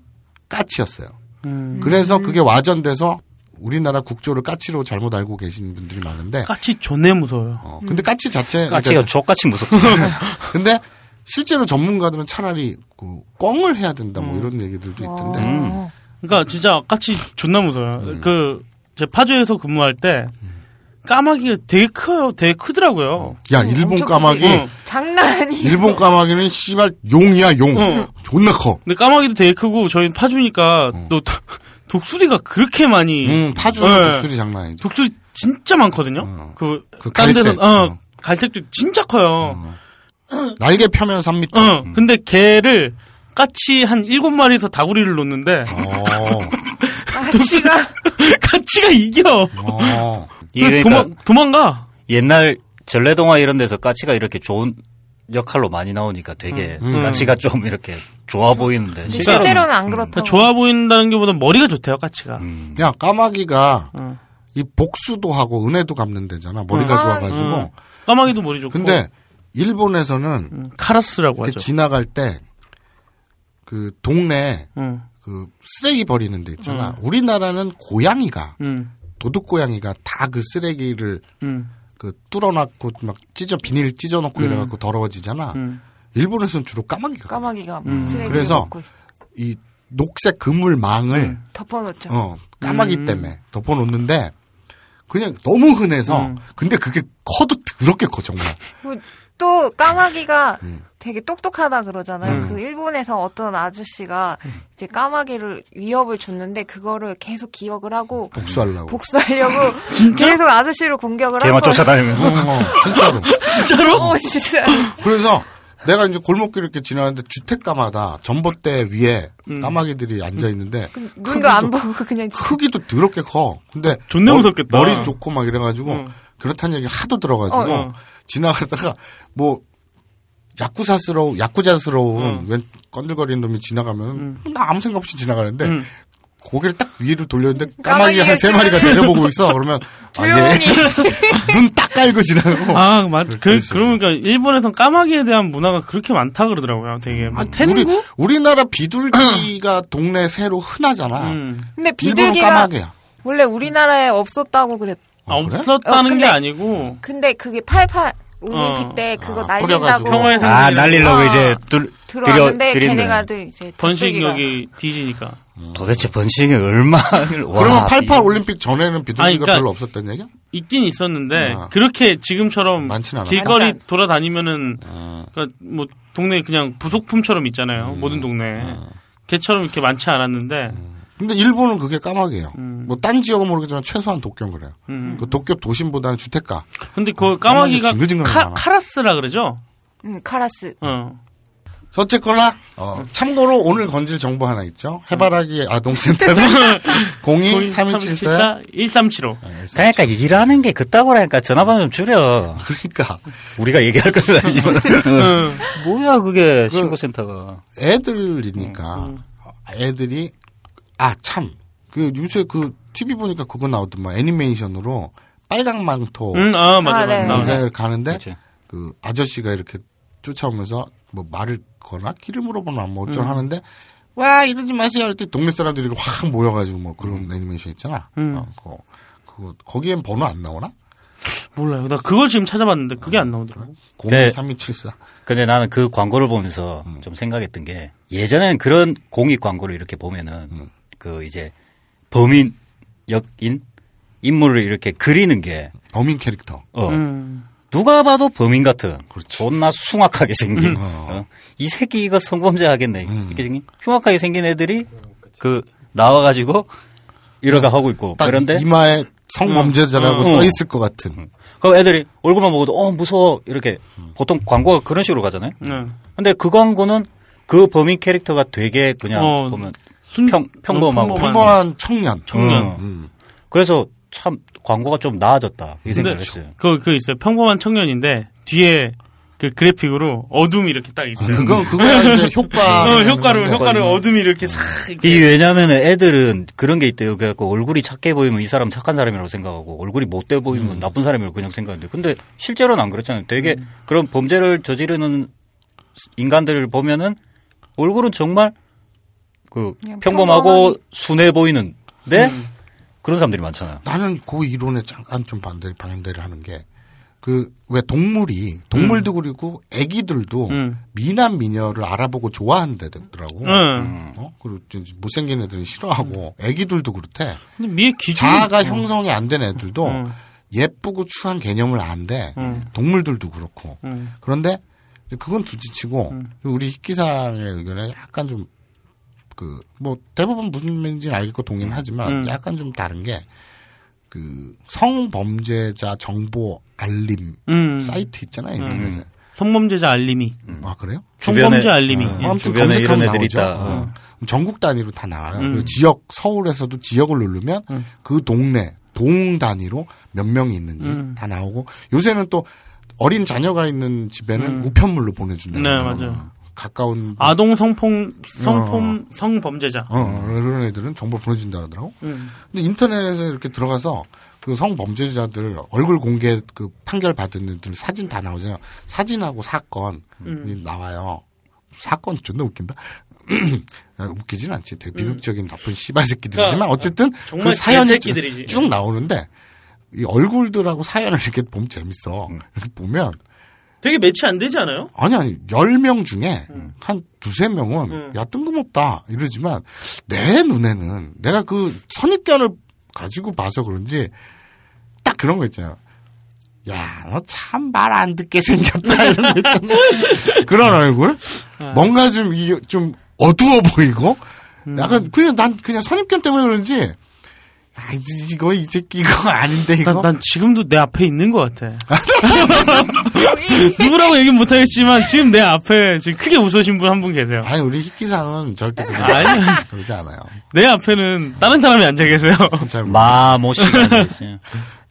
까치였어요. 음. 그래서 그게 와전돼서 우리나라 국조를 까치로 잘못 알고 계신 분들이 많은데 까치 존내 무서워요. 어, 근데 까치 자체 까치가 그러니까 족같이 무섭다. 근데 실제로 전문가들은 차라리 그 꽝을 해야 된다 뭐 이런 얘기들도 있던데 어. 그러니까 진짜 까치 존나 무서워요. 음. 그제 파주에서 근무할 때 까마귀가 되게 커요. 되게 크더라고요. 야 일본 엄청 까마귀? 어. 장난 아니에요. 일본 까마귀는 씨발 용이야 용 어. 존나 커 근데 까마귀도 되게 크고 저희 파주니까 또 독- 독수리가 그렇게 많이 음, 파주는 네. 독수리 장난 아니지 독수리 진짜 많거든요. 어. 그, 그딴 데서, 갈색. 어, 어. 갈색도 진짜 커요. 날개 펴면 3m 어, 근데 걔를 까치 한 일곱 마리에서 다구리를 놓는데 어. 까치가 까치가 이겨. 어. 그러니까 도망 도망가. 옛날 전래동화 이런 데서 까치가 이렇게 좋은 역할로 많이 나오니까 되게 음. 까치가 좀 이렇게 좋아 보이는데 근데 실제로는 실제로는 안 그러니까 그렇다 고. 좋아 보인다는 게보다 머리가 좋대요, 까치가. 음, 야 까마귀가 어. 이 복수도 하고 은혜도 갚는 데잖아. 머리가 음. 좋아가지고. 음. 까마귀도 머리 좋고. 근데 일본에서는 음, 카라스라고 하죠. 지나갈 때 그 동네 음, 그 쓰레기 버리는 데 있잖아. 우리나라는 고양이가 음, 도둑 고양이가 다 그 쓰레기를 음, 그 뚫어놨고 막 찢어 비닐 찢어놓고 이래갖고 더러워지잖아. 음. 일본에서는 주로 까마귀가 까마귀가 음. 쓰레기 그래서 이 녹색 그물망을 덮어놓죠. 어 까마귀 음. 때문에 덮어놓는데 그냥 너무 흔해서 음. 근데 그게 커도 더럽게 커 정말. 또 까마귀가 음. 되게 똑똑하다 그러잖아요. 그 일본에서 어떤 아저씨가 이제 까마귀를 위협을 줬는데 그거를 계속 기억을 하고 복수하려고. 복수하려고 계속 아저씨를 공격을 거예요. 쫓아다니면. 어, 어, 진짜로. 진짜로? 어, 진짜. 그래서 내가 이제 골목길 이렇게 지나는데 주택가마다 전봇대 위에 까마귀들이 앉아 있는데 눈도 안 보고 그냥 크기도 더럽게 커. 근데 존나 머리- 무섭겠다. 머리 좋고 막 이래가지고 응. 그렇다는 얘기를 하도 들어가지고 어, 어. 지나가다가 뭐 야쿠사스러운 야쿠자스러운 응. 웬 건들거리는 놈이 지나가면 나 아무 생각 없이 지나가는데 응. 고개를 딱 위로 돌렸는데 까마귀 한 세 마리가 내려보고 있어. 그러면 아, 조용히. 눈딱 깔고 지나고. 아, 맞. 그. 그러니까 일본에선 까마귀에 대한 문화가 그렇게 많다 그러더라고요. 되게 뭐 우리, 텐구? 우리나라 비둘기가 동네 새로 흔하잖아. 음. 근데 비둘기가 까마귀야. 원래 우리나라에 없었다고 그랬. 아, 어, 그래? 없었다는 어, 근데- 게 아니고 근데 그게 88 올림픽 어. 때 그거 아, 날린다고 아, 날리려고 어. 이제 둘, 들어왔는데 들여- 걔네가들 이제 번식력이 뒤지니까. 도대체 번식이 얼마를. 와, 그러면 88 이- 올림픽 전에는 비둘기가 아니, 그러니까- 별로 없었단 얘기야? 있긴 있었는데 아. 그렇게 지금처럼. 길거리 돌아다니면은 아. 그러니까 뭐 동네 그냥 부속품처럼 있잖아요. 음. 모든 동네. 아. 걔처럼 이렇게 많지 않았는데 근데 일본은 그게 까마귀예요. 음. 뭐딴 지역은 모르겠지만 최소한 도쿄는 그래요. 음. 그 도쿄 도심보다는 주택가. 근데 그 까마귀 까마귀가 카. 카라스라 그러죠? 음, 카라스. 어. 어쨌거나 어, 참고로 오늘 건질 정보 하나 있죠. 해바라기 아동센터는 023174 1375. 그러니까 일하는 게 그따구라니까 전화번호 좀 줄여. 그러니까 우리가 얘기할 건 아니면. 뭐야, 그게, 신고센터가. 애들이니까 애들이 아 참 그 요새 그 TV 보니까 그거 나오더만 애니메이션으로 빨강 망토 응, 아, 맞아, 아, 네. 맞아. 인사를 가는데 그치. 그 아저씨가 이렇게 쫓아오면서 뭐 말을 거나 길을 물어보나 뭐 어쩌고 하는데 와 이러지 마세요 이때 동네 사람들이 확 모여가지고 뭐 그런 애니메이션 있잖아. 음. 어, 그거, 그거 거기엔 번호 안 나오나? 몰라요. 나 그걸 지금 찾아봤는데 그게 안 나오더라고. 023274. 근데 나는 그 광고를 보면서 좀 생각했던 게 예전에는 그런 공익 광고를 이렇게 보면은 그 이제 범인 역인 인물을 이렇게 그리는 게 범인 캐릭터. 어, 음. 누가 봐도 범인 같은 그렇지. 존나 숭악하게 생긴 어. 이 새끼 이거 성범죄 하겠네 이렇게 생긴 흉악하게 생긴 애들이 그 나와가지고 이러다 하고 있고 딱 그런데 이마에 성범죄자라고 음. 써 있을 것 같은. 그 애들이 얼굴만 보고도 어 무서워 이렇게 보통 광고가 그런 식으로 가잖아요. 네. 근데 그 광고는 그 범인 캐릭터가 되게 그냥 어, 보면 순- 평- 평범하고. 어, 평범한 청년. 청년. 어. 음. 그래서 참 광고가 좀 나아졌다 이 생각을 했어요. 그, 그 있어요. 평범한 청년인데 뒤에 그 그래픽으로 어둠이 이렇게 딱 있어요. 그건 그거야 이제 효과. 어, 효과로. 효과로 어둠이 이렇게 싹. 이렇게. 이 왜냐하면 애들은 그런 게 있대요. 그래갖고 얼굴이 착해 보이면 이 사람 착한 사람이라고 생각하고 얼굴이 못돼 보이면 나쁜 사람이라고 그냥 생각하는데 근데 실제로는 안 그렇잖아요. 되게 그런 범죄를 저지르는 인간들을 보면은 얼굴은 정말 그 평범하고 순해 보이는데 그런 사람들이 많잖아요. 나는 그 이론에 잠깐 좀 반대 반대를 하는 게 그 왜 동물이 동물도 그리고 애기들도 음. 미남 미녀를 알아보고 좋아한다더라고. 응. 어? 그리고 못생긴 애들은 싫어하고 애기들도 그렇대. 근데 미의 기준. 자아가 형성이 안 된 애들도 음. 예쁘고 추한 개념을 안돼. 음. 동물들도 그렇고. 음. 그런데 그건 둘째치고 우리 희기상의 의견에 약간 좀 그 뭐 대부분 무슨 말인지는 알겠고 동의는 하지만 음. 약간 좀 다른 게 그 성범죄자 정보 알림 음. 사이트 있잖아요 인터넷에. 성범죄자 알림이. 아 그래요? 성범죄 알림이. 어, 예. 아무튼 주변에 이런 애들이 나오죠. 있다. 어. 전국 단위로 다 나와요. 음. 지역 서울에서도 지역을 누르면 음. 그 동네 동 단위로 몇 명이 있는지 음. 다 나오고 요새는 또 어린 자녀가 있는 집에는 음. 우편물로 보내준다. 네, 맞아요. 가까운 아동 성폭, 성폭, 성범죄자. 어, 어, 이런 애들은 정보 보내준다 하더라고. 음. 근데 인터넷에 이렇게 들어가서 그 성범죄자들 얼굴 공개 그 판결 받은 애들 사진 다 나오잖아요. 사진하고 사건이 음. 나와요. 사건 존나 웃긴다. 웃기진 않지. 되게 비극적인 나쁜 씨발 새끼들이지만 그러니까 어쨌든 정말 그 사연이. 쭉 나오는데 이 얼굴들하고 사연을 이렇게 보면 재밌어. 음. 이렇게 보면 되게 매치 안 되지 않아요? 아니 아니 10명 중에 한 두세 명은 음. 야 뜬금없다 이러지만 내 눈에는 내가 그 선입견을 가지고 봐서 그런지 딱 그런 거 있잖아요. 야, 너 참 말 안 듣게 생겼다 이런 거 있잖아. 그런 얼굴? 뭔가 좀 이게 좀 어두워 보이고 약간 그냥 난 그냥 선입견 때문에 그런지 아, 이- 이거 이 새끼 이거 아닌데 이거. 난, 난 지금도 내 앞에 있는 것 같아. 누구라고 얘기는 못하겠지만 지금 내 앞에 지금 크게 웃으신 분 한 분 계세요. 아니 우리 희끼상은 절대 그러지, 아니. 그러지 않아요. 내 앞에는 다른 사람이 앉아 계세요. 마모씨가.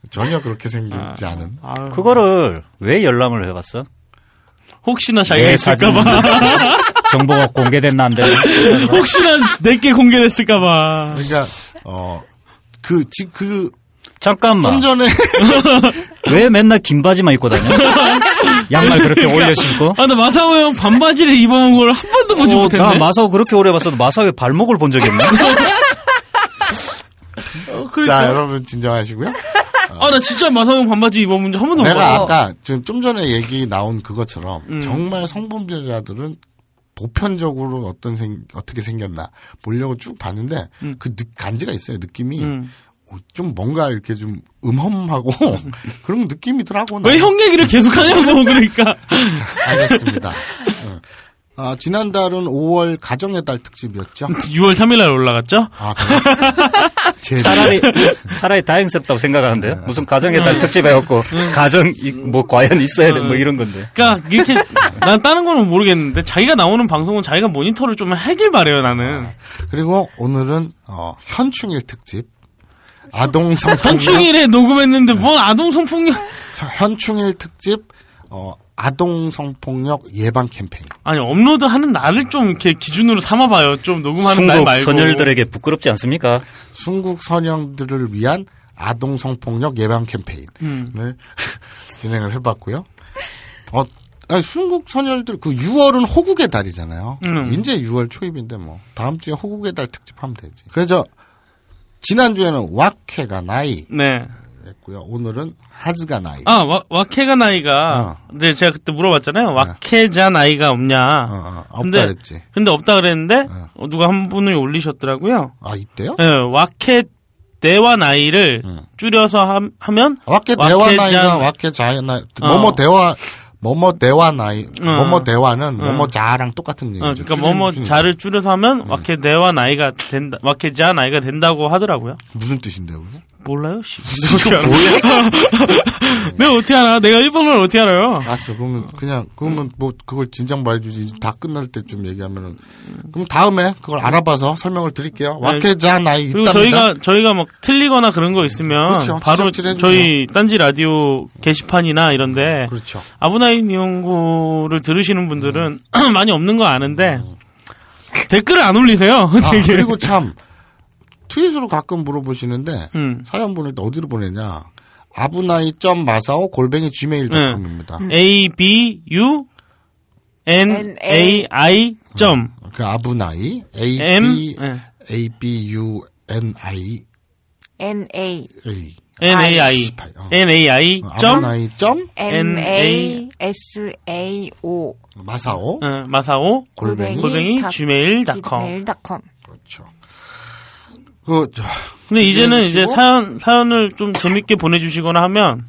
전혀 그렇게 생기지 않은. 아유, 그거를 왜 열람을 해봤어? 혹시나 자기가 있을까봐. 정보가 공개됐나는데 혹시나 내게 공개됐을까봐. 그러니까 어 그그 잠깐만 좀 전에 왜 맨날 긴 바지만 입고 다녀? 양말 그렇게 올려 신고? 아, 나 마사오 형 반바지를 입어온 걸 한 번도 보지 어, 못했네. 나 마사오 그렇게 오래 봤어도 마사오의 발목을 본 적이 없네. 어, 자 그러니까. 여러분 진정하시고요. 아, 나 진짜 마사오 형 반바지 입어본 적 한 번도 못 내가. 아까 지금 좀 전에 얘기 나온 그것처럼 음. 정말 성범죄자들은 보편적으로 어떤 생 어떻게 생겼나 보려고 쭉 봤는데 그 느- 간지가 있어요 느낌이 음. 어, 좀 뭔가 이렇게 좀 음험하고 그런 느낌이더라고. 왜. 형 얘기를 계속 하냐고, 그러니까. 알겠습니다. 어. 아, 지난달은 5월 가정의 달 특집이었죠. 6월 3일날 올라갔죠? 아, 그래? 제 차라리 차라리 다행스럽다고 생각하는데요. 무슨 가정의 달 특집 해갖고 가정 이- 뭐 과연 있어야 돼 뭐 이런 건데. 그러니까 이렇게 난 다른 거는 모르겠는데 자기가 나오는 방송은 자기가 모니터를 좀 하길 바래요 나는. 그리고 오늘은 어, 현충일 특집. 아동 성폭력 현충일에 녹음했는데 뭔 아동 성폭력? 현충일 특집 어, 아동 성폭력 예방 캠페인. 아니 업로드하는 날을 좀 이렇게 기준으로 삼아봐요. 좀 녹음하는 날 순국 말고. 소녀들에게 부끄럽지 않습니까? 순국 선영들을 위한 아동 성폭력 예방 캠페인을 음. 진행을 해봤고요. 어, 아니, 순국 선열들 그 6월은 호국의 달이잖아요. 음. 이제 6월 초입인데 뭐 다음 주에 호국의 달 특집하면 되지. 그래서 지난 주에는 왁해가 나이 네. 했고요. 오늘은 하즈가 나이. 아 와, 와케가 나이가 어. 이제 제가 그때 물어봤잖아요. 와케자 나이가 없냐? 어, 어, 없다 그랬지. 근데 없다 그랬는데 어. 어, 누가 한 분이 올리셨더라고요. 아 이때요? 네, 와케 대화 나이를 음. 줄여서 함- 하면 왁해 왁해자- 대화 나이가 자의 나이. 어. 뭐뭐 대화 뭐뭐 대화 나이. 어. 뭐뭐 대화는 뭐뭐 자랑 똑같은 얘기죠. 어, 그러니까 뭐뭐. 자를 줄여서 하면 와케 대화 나이가 된다. 와케 자 나이가 된다고 하더라고요. 무슨 뜻인데요? 그게? 몰라요, 씨. 어떻게 알아? 내가 어떻게 알아? 내가 일본어를 어떻게 알아요? 알았어. 그러면 그냥 그러면 뭐 그걸 진작 말해주지. 다 끝날 때쯤 얘기하면은 그럼 다음에 그걸 알아봐서 설명을 드릴게요. 왁해자 나이 네. 그리고 있답니다. 저희가 저희가 막 틀리거나 그런 거 있으면 그렇죠. 바로. 저희 딴지 라디오 게시판이나 이런데 그렇죠. 아브나이 니온고를 들으시는 분들은 많이 없는 거 아는데 음. 댓글을 안 올리세요. 아. 그리고 참 트윗으로 가끔 물어보시는데 음. 사연 보낼 때 어디로 보내냐? 아브나이 점 마사오 골뱅이 gmail.com입니다. A B U N A. I 점. 그 아브나이 a M b 예. a b u n i. N A. A. N A I. 어. N A I 점? 아브나이 점? N A S A O. 마사오 어, 마사오 골뱅이 골뱅이 gmail.com 그 저, 근데 이제는. 이제 사연 사연을 좀 재밌게 보내주시거나 하면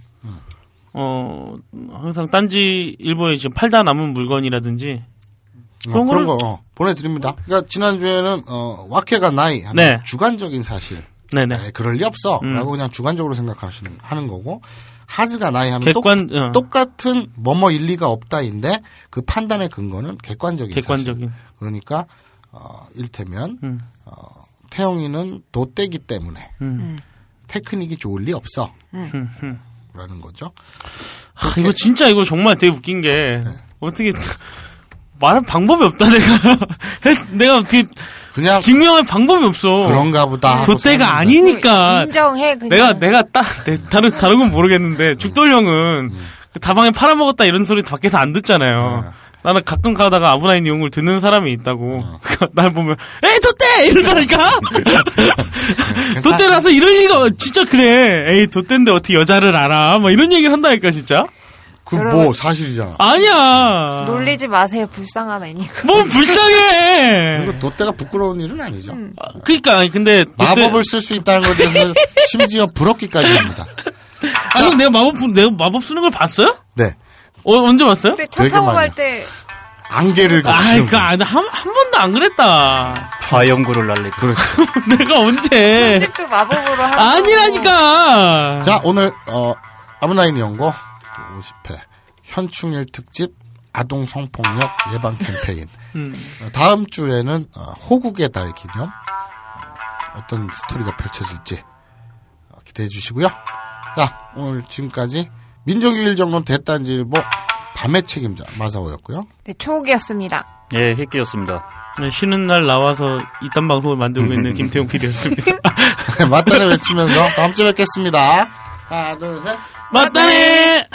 어 항상 딴지 일보에 지금 팔다 남은 물건이라든지 어, 그런 그런 걸- 거 어, 보내드립니다. 그러니까 지난주에는 어, 와케가 나이 네. 주관적인 사실. 네네 에 그럴 리 없어. 음. 라고 그냥 주관적으로 생각하시는 하는 거고 하즈가 나이 하면 객관 어, 똑, 같은 뭐뭐 일리가 없다인데 그 판단의 근거는 객관적인 사실. 객관적인 그러니까 어, 일테면 음. 어, 태영이는 도떼기 때문에 음. 테크닉이 좋을 리 없어. 음, 음. 라는 거죠. 하, 이거 진짜 이거 정말 되게 웃긴 게 네. 어떻게 말할 방법이 없다 내가 내가 어떻게 그냥 증명할 방법이 없어. 그런가 보다. 썼는데. 아니니까. 인정해 그냥. 내가 내가 딱 내- 다른 다른 건 모르겠는데 죽돌령은 그 다방에 팔아먹었다 이런 소리 밖에서 안 듣잖아요. 나는 가끔 가다가 아브라인 이용을 듣는 사람이 있다고. 날 보면 에이 돛대 이러다니까. 돛대라서 이럴 리가 진짜 그래. 에이 돛대인데 어떻게 여자를 알아? 뭐 이런 얘기를 한다니까 진짜. 그 뭐. 사실이잖아. 아니야. 놀리지 마세요 불쌍하다 이니까. 뭐 불쌍해. 이거 돛대가 부끄러운 일은 아니죠. 그러니까 아니, 근데 돛대- 마법을 쓸 수 있다는 것에 대해서 심지어 부럽기까지 합니다. 아니 내가 마법 부- 내가 마법 쓰는 걸 봤어요? 네. 어, 언제 봤어요? 근데 차 타고 갈 때 안개를 아이, 거치는 그, 아, 한, 한 번도 안 그랬다. 화염구를 날리고. 그렇죠. 내가 언제. 집도 마법으로 하고. 아니라니까! 자, 오늘, 어, 아브나인 연고 50회 현충일 특집 아동 성폭력 예방 캠페인. 음. 어, 다음 주에는 어, 호국의 달 기념 어, 어떤 스토리가 펼쳐질지 어, 기대해 주시고요. 자, 오늘 지금까지 민정규일 정론 대딴지일보 밤의 책임자 마사오였고요. 네, 초옥이었습니다. 예, 핵기였습니다. 네, 쉬는 날 나와서 이딴 방송을 만들고 있는 김태용 PD였습니다. 맞다네 외치면서 다음 주에 뵙겠습니다. 하나, 둘, 셋. 맞다네!